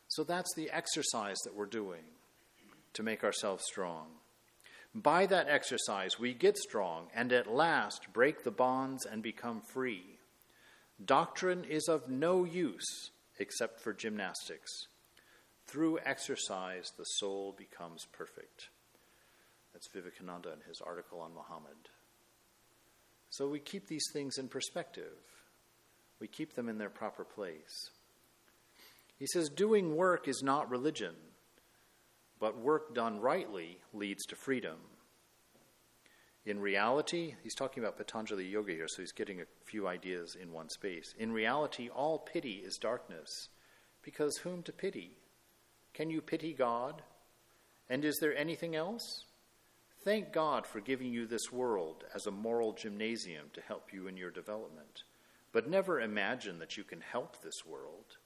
So that's the exercise that we're doing to make ourselves strong. By that exercise, we get strong and at last break the bonds and become free. Doctrine is of no use except for gymnastics. Through exercise, the soul becomes perfect. That's Vivekananda in his article on Muhammad. So we keep these things in perspective, we keep them in their proper place. He says, Doing work is not religion, but work done rightly leads to freedom. In reality, he's talking about Patanjali Yoga here, so he's getting a few ideas in one space. In reality, all pity is darkness, because whom to pity? Can you pity God? And is there anything else? Thank God for giving you this world as a moral gymnasium to help you in your development. But never imagine that you can help this world.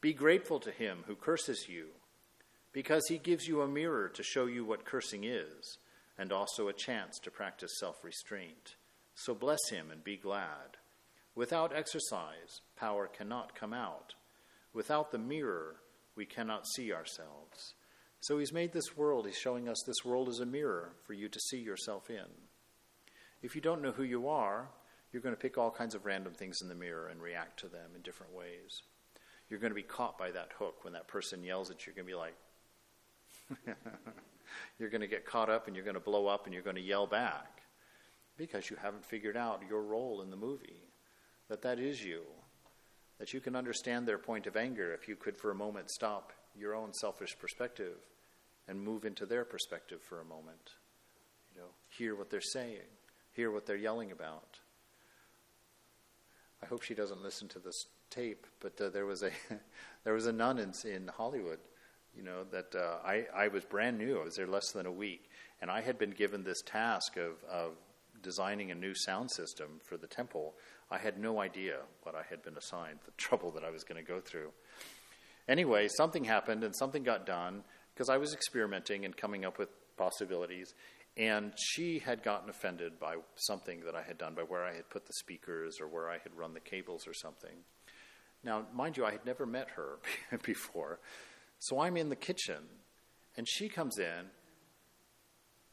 Be grateful to Him who curses you, because He gives you a mirror to show you what cursing is, and also a chance to practice self restraint. So bless Him and be glad. Without exercise, power cannot come out. Without the mirror, we cannot see ourselves. So he's made this world, he's showing us this world as a mirror for you to see yourself in. If you don't know who you are, you're going to pick all kinds of random things in the mirror and react to them in different ways. You're going to be caught by that hook when that person yells at you. You're going to be like, you're going to get caught up and you're going to blow up and you're going to yell back because you haven't figured out your role in the movie. That that is you. That you can understand their point of anger if you could for a moment stop your own selfish perspective and move into their perspective for a moment. You know, hear what they're saying, hear what they're yelling about. I hope she doesn't listen to this tape, but uh, there was a there was a nun in, in Hollywood, you know, that uh, I I was brand new. I was there less than a week, and I had been given this task of of designing a new sound system for the temple. I had no idea what I had been assigned, the trouble that I was going to go through. Anyway, something happened and something got done, because I was experimenting and coming up with possibilities. And she had gotten offended by something that I had done, by where I had put the speakers or where I had run the cables or something. Now, mind you, I had never met her before. So I'm in the kitchen, and she comes in.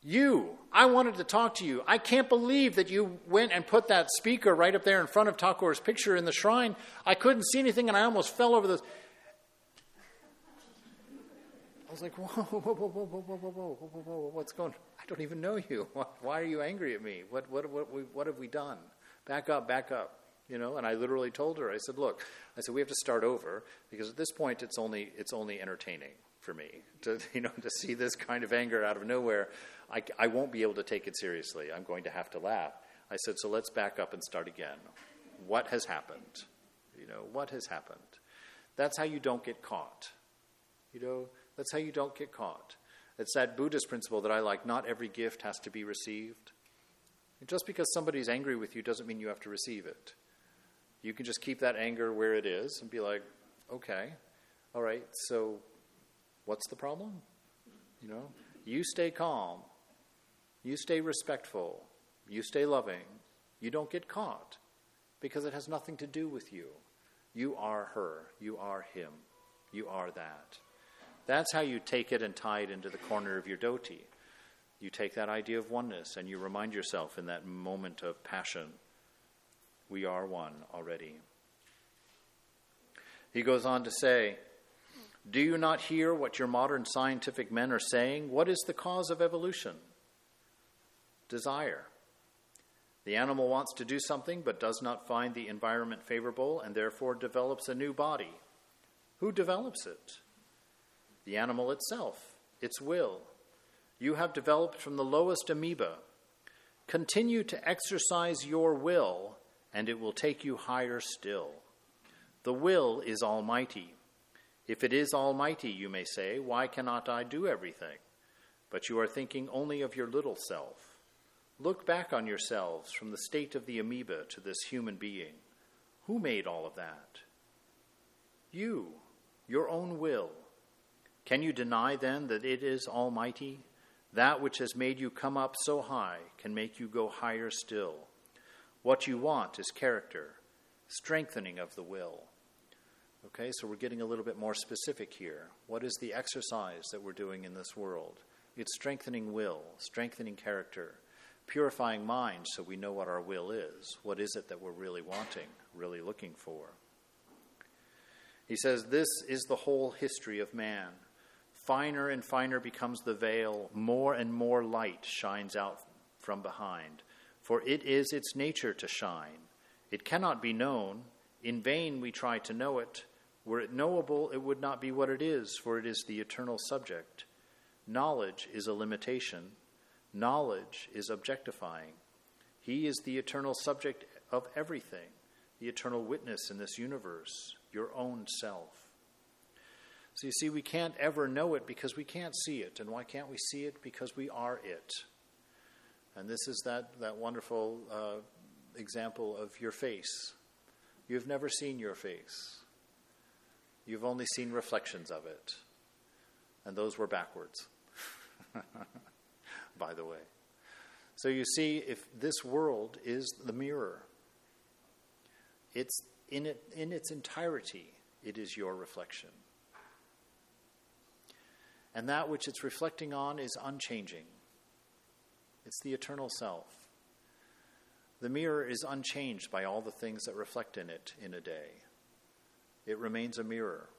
You, I wanted to talk to you. I can't believe that you went and put that speaker right up there in front of Thakur's picture in the shrine. I couldn't see anything, and I almost fell over the. I was like, whoa, whoa, whoa, whoa, whoa, whoa, whoa, whoa, whoa, whoa, what's going on? I don't even know you. Why are you angry at me? What, what, what, what have we done? Back up, back up. You know, and I literally told her, I said, look, I said, we have to start over because at this point it's only, it's only entertaining for me to, you know, to see this kind of anger out of nowhere. I, I won't be able to take it seriously. I'm going to have to laugh. I said, so let's back up and start again. What has happened? You know, what has happened? That's how you don't get caught. You know, that's how you don't get caught. It's that Buddhist principle that I like not every gift has to be received. Just because somebody's angry with you doesn't mean you have to receive it. You can just keep that anger where it is and be like, okay, all right, so what's the problem? You know, you stay calm, you stay respectful, you stay loving, you don't get caught because it has nothing to do with you. You are her, you are him, you are that. That's how you take it and tie it into the corner of your dhoti. You take that idea of oneness and you remind yourself in that moment of passion, we are one already. He goes on to say, Do you not hear what your modern scientific men are saying? What is the cause of evolution? Desire. The animal wants to do something but does not find the environment favorable and therefore develops a new body. Who develops it? The animal itself, its will. You have developed from the lowest amoeba. Continue to exercise your will, and it will take you higher still. The will is almighty. If it is almighty, you may say, why cannot I do everything? But you are thinking only of your little self. Look back on yourselves from the state of the amoeba to this human being. Who made all of that? You, your own will. Can you deny then that it is almighty? That which has made you come up so high can make you go higher still. What you want is character, strengthening of the will. Okay, so we're getting a little bit more specific here. What is the exercise that we're doing in this world? It's strengthening will, strengthening character, purifying mind so we know what our will is. What is it that we're really wanting, really looking for? He says, This is the whole history of man. Finer and finer becomes the veil, more and more light shines out from behind. For it is its nature to shine. It cannot be known. In vain we try to know it. Were it knowable, it would not be what it is, for it is the eternal subject. Knowledge is a limitation. Knowledge is objectifying. He is the eternal subject of everything, the eternal witness in this universe, your own self. So you see, we can't ever know it because we can't see it. And why can't we see it? Because we are it. And this is that, that wonderful uh, example of your face. You've never seen your face. You've only seen reflections of it. And those were backwards, by the way. So you see, if this world is the mirror, it's in, it, in its entirety, it is your reflection. And that which it's reflecting on is unchanging. It's the eternal self. The mirror is unchanged by all the things that reflect in it in a day. It remains a mirror,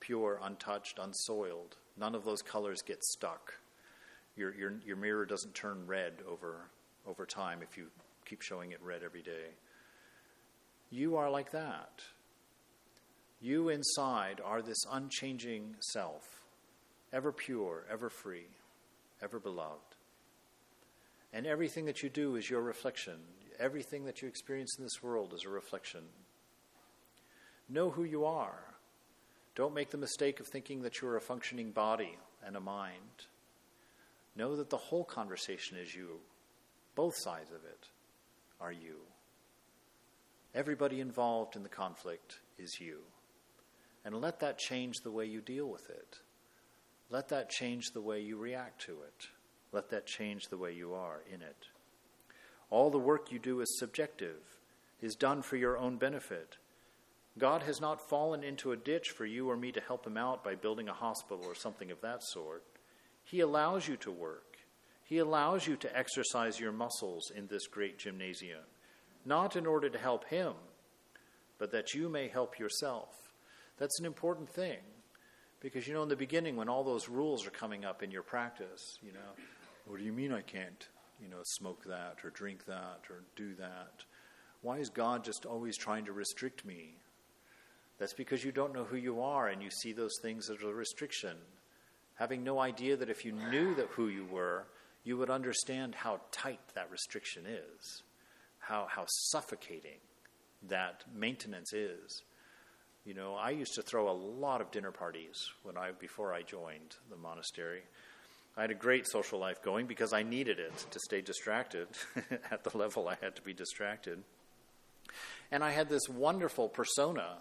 pure, untouched, unsoiled. None of those colors get stuck. Your, your, your mirror doesn't turn red over, over time if you keep showing it red every day. You are like that. You inside are this unchanging self, ever pure, ever free, ever beloved. And everything that you do is your reflection. Everything that you experience in this world is a reflection Know who you are. Don't make the mistake of thinking that you're a functioning body and a mind. Know that the whole conversation is you. Both sides of it are you. Everybody involved in the conflict is you. And let that change the way you deal with it. Let that change the way you react to it. Let that change the way you are in it. All the work you do is subjective, is done for your own benefit God has not fallen into a ditch for you or me to help him out by building a hospital or something of that sort. He allows you to work. He allows you to exercise your muscles in this great gymnasium, not in order to help him, but that you may help yourself. That's an important thing. Because, you know, in the beginning, when all those rules are coming up in your practice, you know, what do you mean I can't, you know, smoke that or drink that or do that? Why is God just always trying to restrict me? That's because you don't know who you are and you see those things as a restriction. Having no idea that if you knew that who you were, you would understand how tight that restriction is, how, how suffocating that maintenance is. You know, I used to throw a lot of dinner parties when I before I joined the monastery. I had a great social life going because I needed it to stay distracted at the level I had to be distracted. And I had this wonderful persona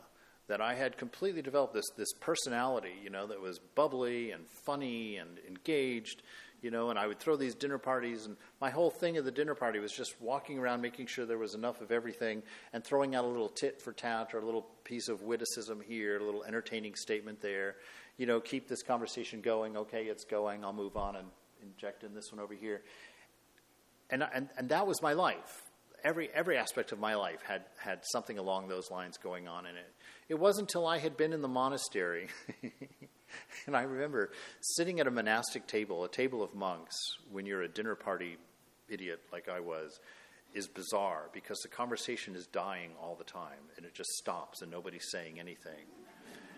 that I had completely developed this this personality, you know, that was bubbly and funny and engaged, you know, and I would throw these dinner parties and my whole thing of the dinner party was just walking around making sure there was enough of everything and throwing out a little tit for tat or a little piece of witticism here, a little entertaining statement there. You know, keep this conversation going. Okay, it's going. I'll move on and inject in this one over here. And and and that was my life every every aspect of my life had had something along those lines going on in it. It wasn't until I had been in the monastery, and I remember sitting at a monastic table, a table of monks, when you're a dinner party idiot like I was, is bizarre because the conversation is dying all the time and it just stops and nobody's saying anything.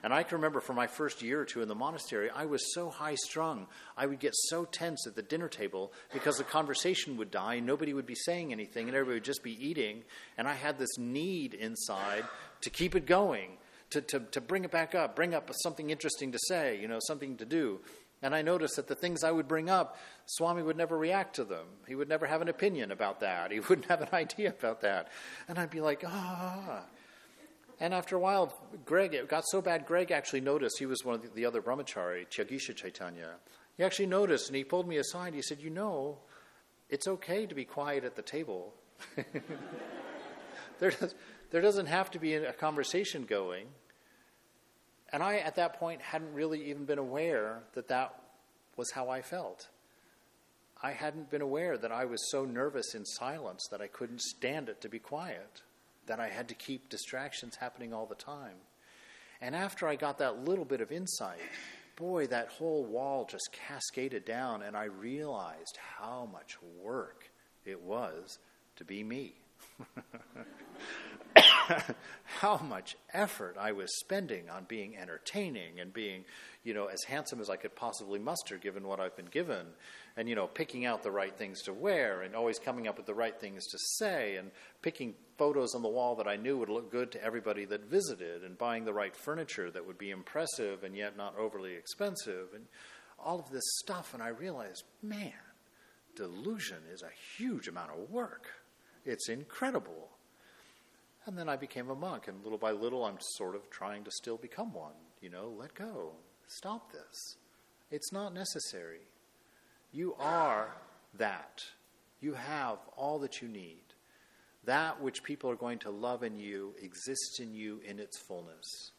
And I can remember for my first year or two in the monastery, I was so high strung. I would get so tense at the dinner table because the conversation would die, nobody would be saying anything, and everybody would just be eating. And I had this need inside to keep it going, to, to, to bring it back up, bring up something interesting to say, you know, something to do. And I noticed that the things I would bring up, Swami would never react to them. He would never have an opinion about that. He wouldn't have an idea about that. And I'd be like, ah. And after a while, Greg, it got so bad, Greg actually noticed, he was one of the other brahmachari, Tyagisha Chaitanya. He actually noticed and he pulled me aside. He said, You know, it's okay to be quiet at the table. there, does, there doesn't have to be a conversation going. And I, at that point, hadn't really even been aware that that was how I felt. I hadn't been aware that I was so nervous in silence that I couldn't stand it to be quiet that I had to keep distractions happening all the time. And after I got that little bit of insight, boy, that whole wall just cascaded down, and I realized how much work it was to be me. how much effort I was spending on being entertaining and being, you know, as handsome as I could possibly muster given what I've been given. And, you know, picking out the right things to wear and always coming up with the right things to say and picking photos on the wall that I knew would look good to everybody that visited and buying the right furniture that would be impressive and yet not overly expensive and all of this stuff. And I realized, man, delusion is a huge amount of work. It's incredible. And then I became a monk, and little by little, I'm sort of trying to still become one. You know, let go. Stop this. It's not necessary. You are that. You have all that you need. That which people are going to love in you exists in you in its fullness.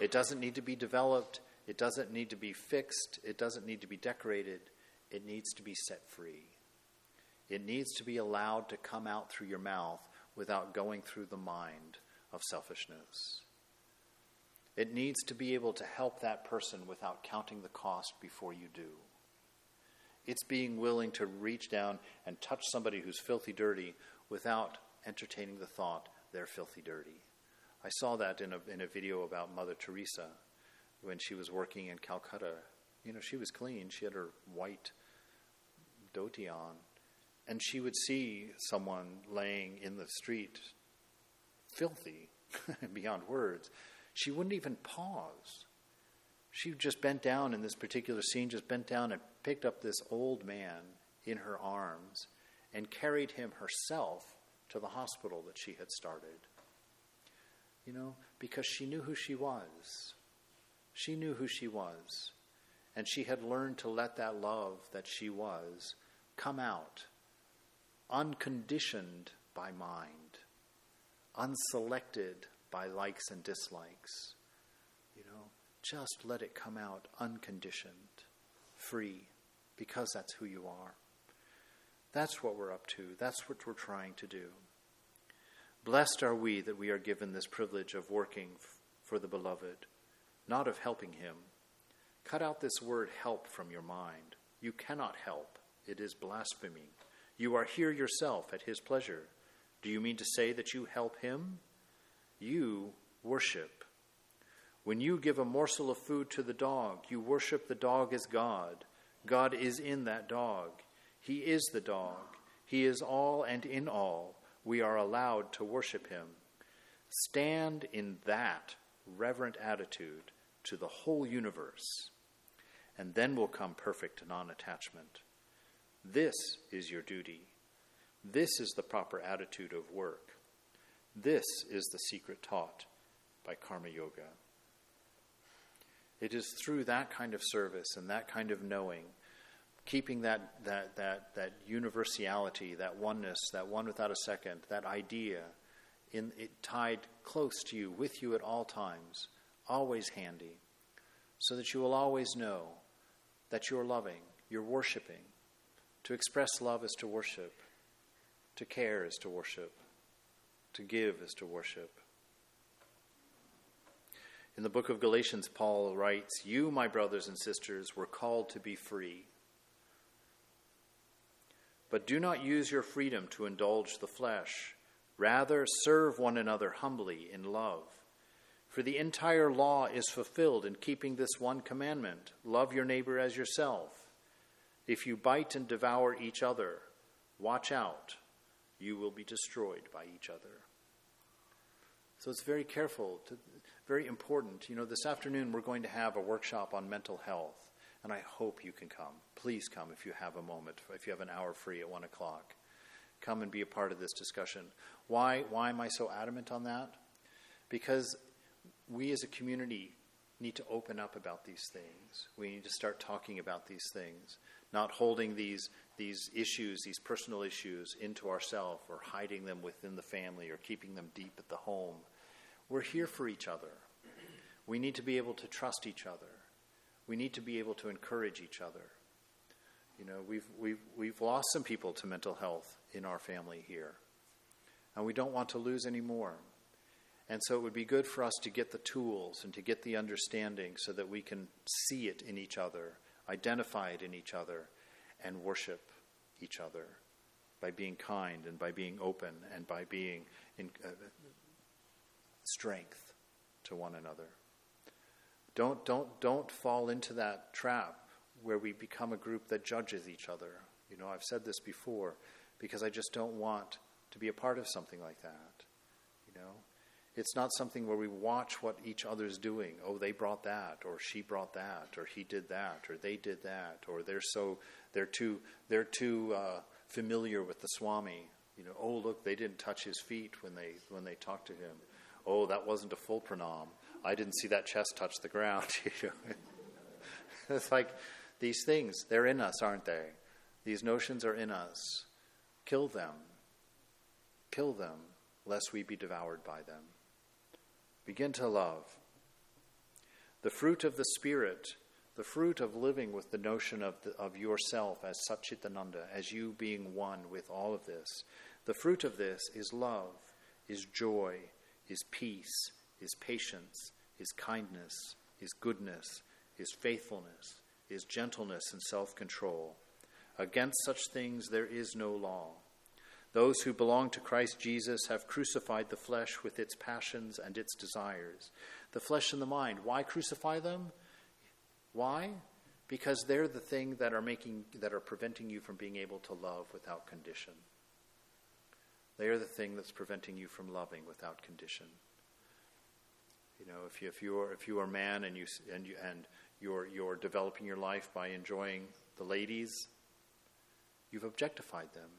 It doesn't need to be developed, it doesn't need to be fixed, it doesn't need to be decorated. It needs to be set free. It needs to be allowed to come out through your mouth without going through the mind of selfishness. It needs to be able to help that person without counting the cost before you do. It's being willing to reach down and touch somebody who's filthy dirty without entertaining the thought they're filthy dirty. I saw that in a, in a video about Mother Teresa when she was working in Calcutta. You know, she was clean. She had her white dhoti on and she would see someone laying in the street, filthy beyond words. She wouldn't even pause. She just bent down in this particular scene, just bent down and picked up this old man in her arms and carried him herself to the hospital that she had started. You know, because she knew who she was. She knew who she was. And she had learned to let that love that she was come out unconditioned by mind, unselected by likes and dislikes. You know, just let it come out unconditioned, free, because that's who you are. That's what we're up to. That's what we're trying to do. Blessed are we that we are given this privilege of working for the beloved, not of helping him. Cut out this word help from your mind. You cannot help, it is blasphemy. You are here yourself at his pleasure. Do you mean to say that you help him? You worship. When you give a morsel of food to the dog, you worship the dog as God. God is in that dog. He is the dog. He is all and in all. We are allowed to worship him. Stand in that reverent attitude to the whole universe, and then will come perfect non attachment. This is your duty. This is the proper attitude of work. This is the secret taught by Karma Yoga. It is through that kind of service and that kind of knowing, keeping that, that, that, that universality, that oneness, that one without a second, that idea in, it tied close to you, with you at all times, always handy, so that you will always know that you're loving, you're worshiping, to express love is to worship. To care is to worship. To give is to worship. In the book of Galatians, Paul writes, You, my brothers and sisters, were called to be free. But do not use your freedom to indulge the flesh. Rather, serve one another humbly in love. For the entire law is fulfilled in keeping this one commandment love your neighbor as yourself. If you bite and devour each other, watch out, you will be destroyed by each other. So it's very careful, to, very important. You know, this afternoon we're going to have a workshop on mental health, and I hope you can come. Please come if you have a moment, if you have an hour free at 1 o'clock. Come and be a part of this discussion. Why, why am I so adamant on that? Because we as a community need to open up about these things. We need to start talking about these things, not holding these, these issues, these personal issues, into ourselves or hiding them within the family or keeping them deep at the home. We're here for each other. We need to be able to trust each other. We need to be able to encourage each other. You know, we've, we've, we've lost some people to mental health in our family here, and we don't want to lose any more. And so it would be good for us to get the tools and to get the understanding so that we can see it in each other, identify it in each other, and worship each other by being kind and by being open and by being in uh, strength to one another. Don't, don't, don't fall into that trap where we become a group that judges each other. You know, I've said this before because I just don't want to be a part of something like that. You know, it's not something where we watch what each other's doing. Oh, they brought that, or she brought that, or he did that, or they did that, or they're so they're too they're too uh, familiar with the Swami. You know, oh look, they didn't touch his feet when they when they talked to him. Oh, that wasn't a full pranam. I didn't see that chest touch the ground. it's like these things, they're in us, aren't they? These notions are in us. Kill them. Kill them, lest we be devoured by them. Begin to love. The fruit of the Spirit, the fruit of living with the notion of, the, of yourself as Satchitananda, as you being one with all of this, the fruit of this is love, is joy, is peace, his patience, his kindness, his goodness, his faithfulness, his gentleness and self control. Against such things there is no law. Those who belong to Christ Jesus have crucified the flesh with its passions and its desires. The flesh and the mind. Why crucify them? Why? Because they're the thing that are making that are preventing you from being able to love without condition. They are the thing that's preventing you from loving without condition. You know, if you if you are if you are a man and you and you and you're you're developing your life by enjoying the ladies, you've objectified them.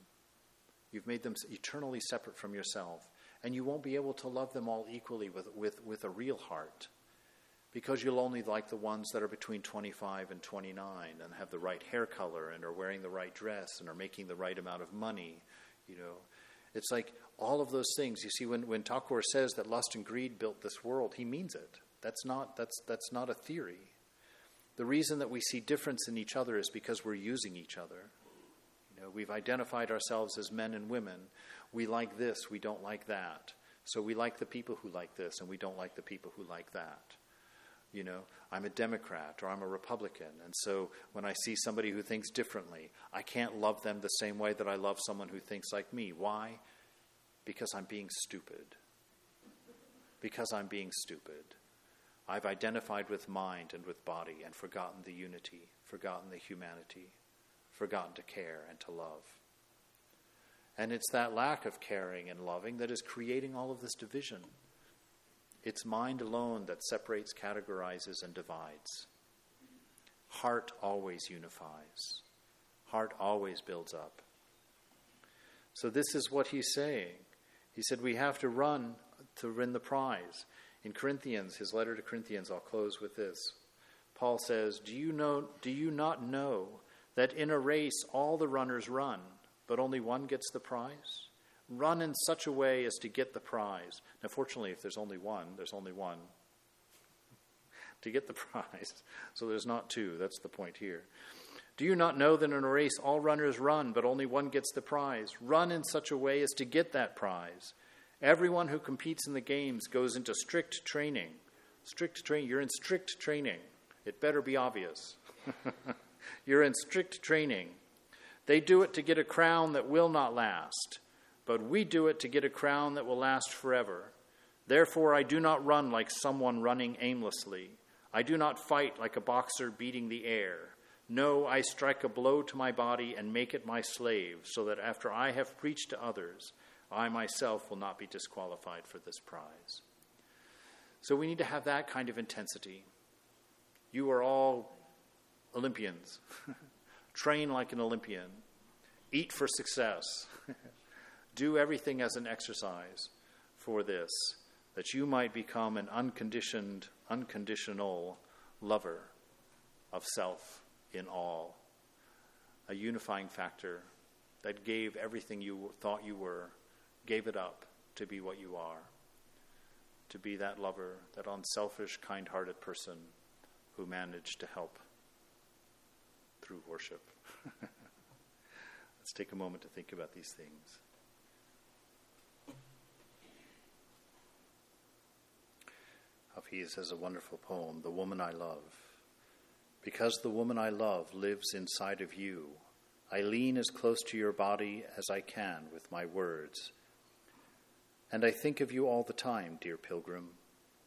You've made them eternally separate from yourself. And you won't be able to love them all equally with, with, with a real heart because you'll only like the ones that are between 25 and 29 and have the right hair color and are wearing the right dress and are making the right amount of money. You know, it's like all of those things. You see, when, when Thakur says that lust and greed built this world, he means it. That's not, that's, that's not a theory. The reason that we see difference in each other is because we're using each other You know, we've identified ourselves as men and women. We like this, we don't like that. So we like the people who like this, and we don't like the people who like that. You know, I'm a Democrat or I'm a Republican, and so when I see somebody who thinks differently, I can't love them the same way that I love someone who thinks like me. Why? Because I'm being stupid. Because I'm being stupid. I've identified with mind and with body and forgotten the unity, forgotten the humanity forgotten to care and to love. And it's that lack of caring and loving that is creating all of this division. It's mind alone that separates, categorizes, and divides. Heart always unifies, heart always builds up. So, this is what he's saying. He said, We have to run to win the prize. In Corinthians, his letter to Corinthians, I'll close with this. Paul says, Do you, know, do you not know that in a race all the runners run, but only one gets the prize? Run in such a way as to get the prize. Now, fortunately, if there's only one, there's only one to get the prize. So there's not two. That's the point here. Do you not know that in a race all runners run, but only one gets the prize? Run in such a way as to get that prize. Everyone who competes in the games goes into strict training. Strict training. You're in strict training. It better be obvious. You're in strict training They do it to get a crown that will not last, but we do it to get a crown that will last forever. Therefore, I do not run like someone running aimlessly. I do not fight like a boxer beating the air. No, I strike a blow to my body and make it my slave, so that after I have preached to others, I myself will not be disqualified for this prize. So we need to have that kind of intensity. You are all Olympians. Train like an Olympian. Eat for success. Do everything as an exercise for this, that you might become an unconditioned, unconditional lover of self in all. A unifying factor that gave everything you thought you were, gave it up to be what you are. To be that lover, that unselfish, kind hearted person who managed to help through worship. Let's take a moment to think about these things. Hafiz has a wonderful poem, The Woman I Love. Because the woman I love lives inside of you, I lean as close to your body as I can with my words. And I think of you all the time, dear pilgrim,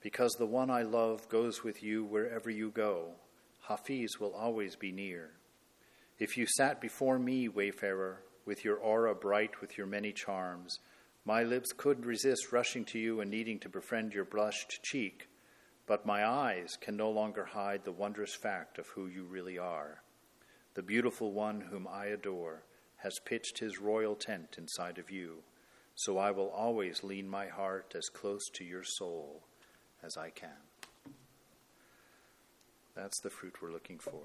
because the one I love goes with you wherever you go. Hafiz will always be near. If you sat before me, wayfarer, with your aura bright with your many charms, my lips could resist rushing to you and needing to befriend your blushed cheek, but my eyes can no longer hide the wondrous fact of who you really are. The beautiful one whom I adore has pitched his royal tent inside of you, so I will always lean my heart as close to your soul as I can. That's the fruit we're looking for.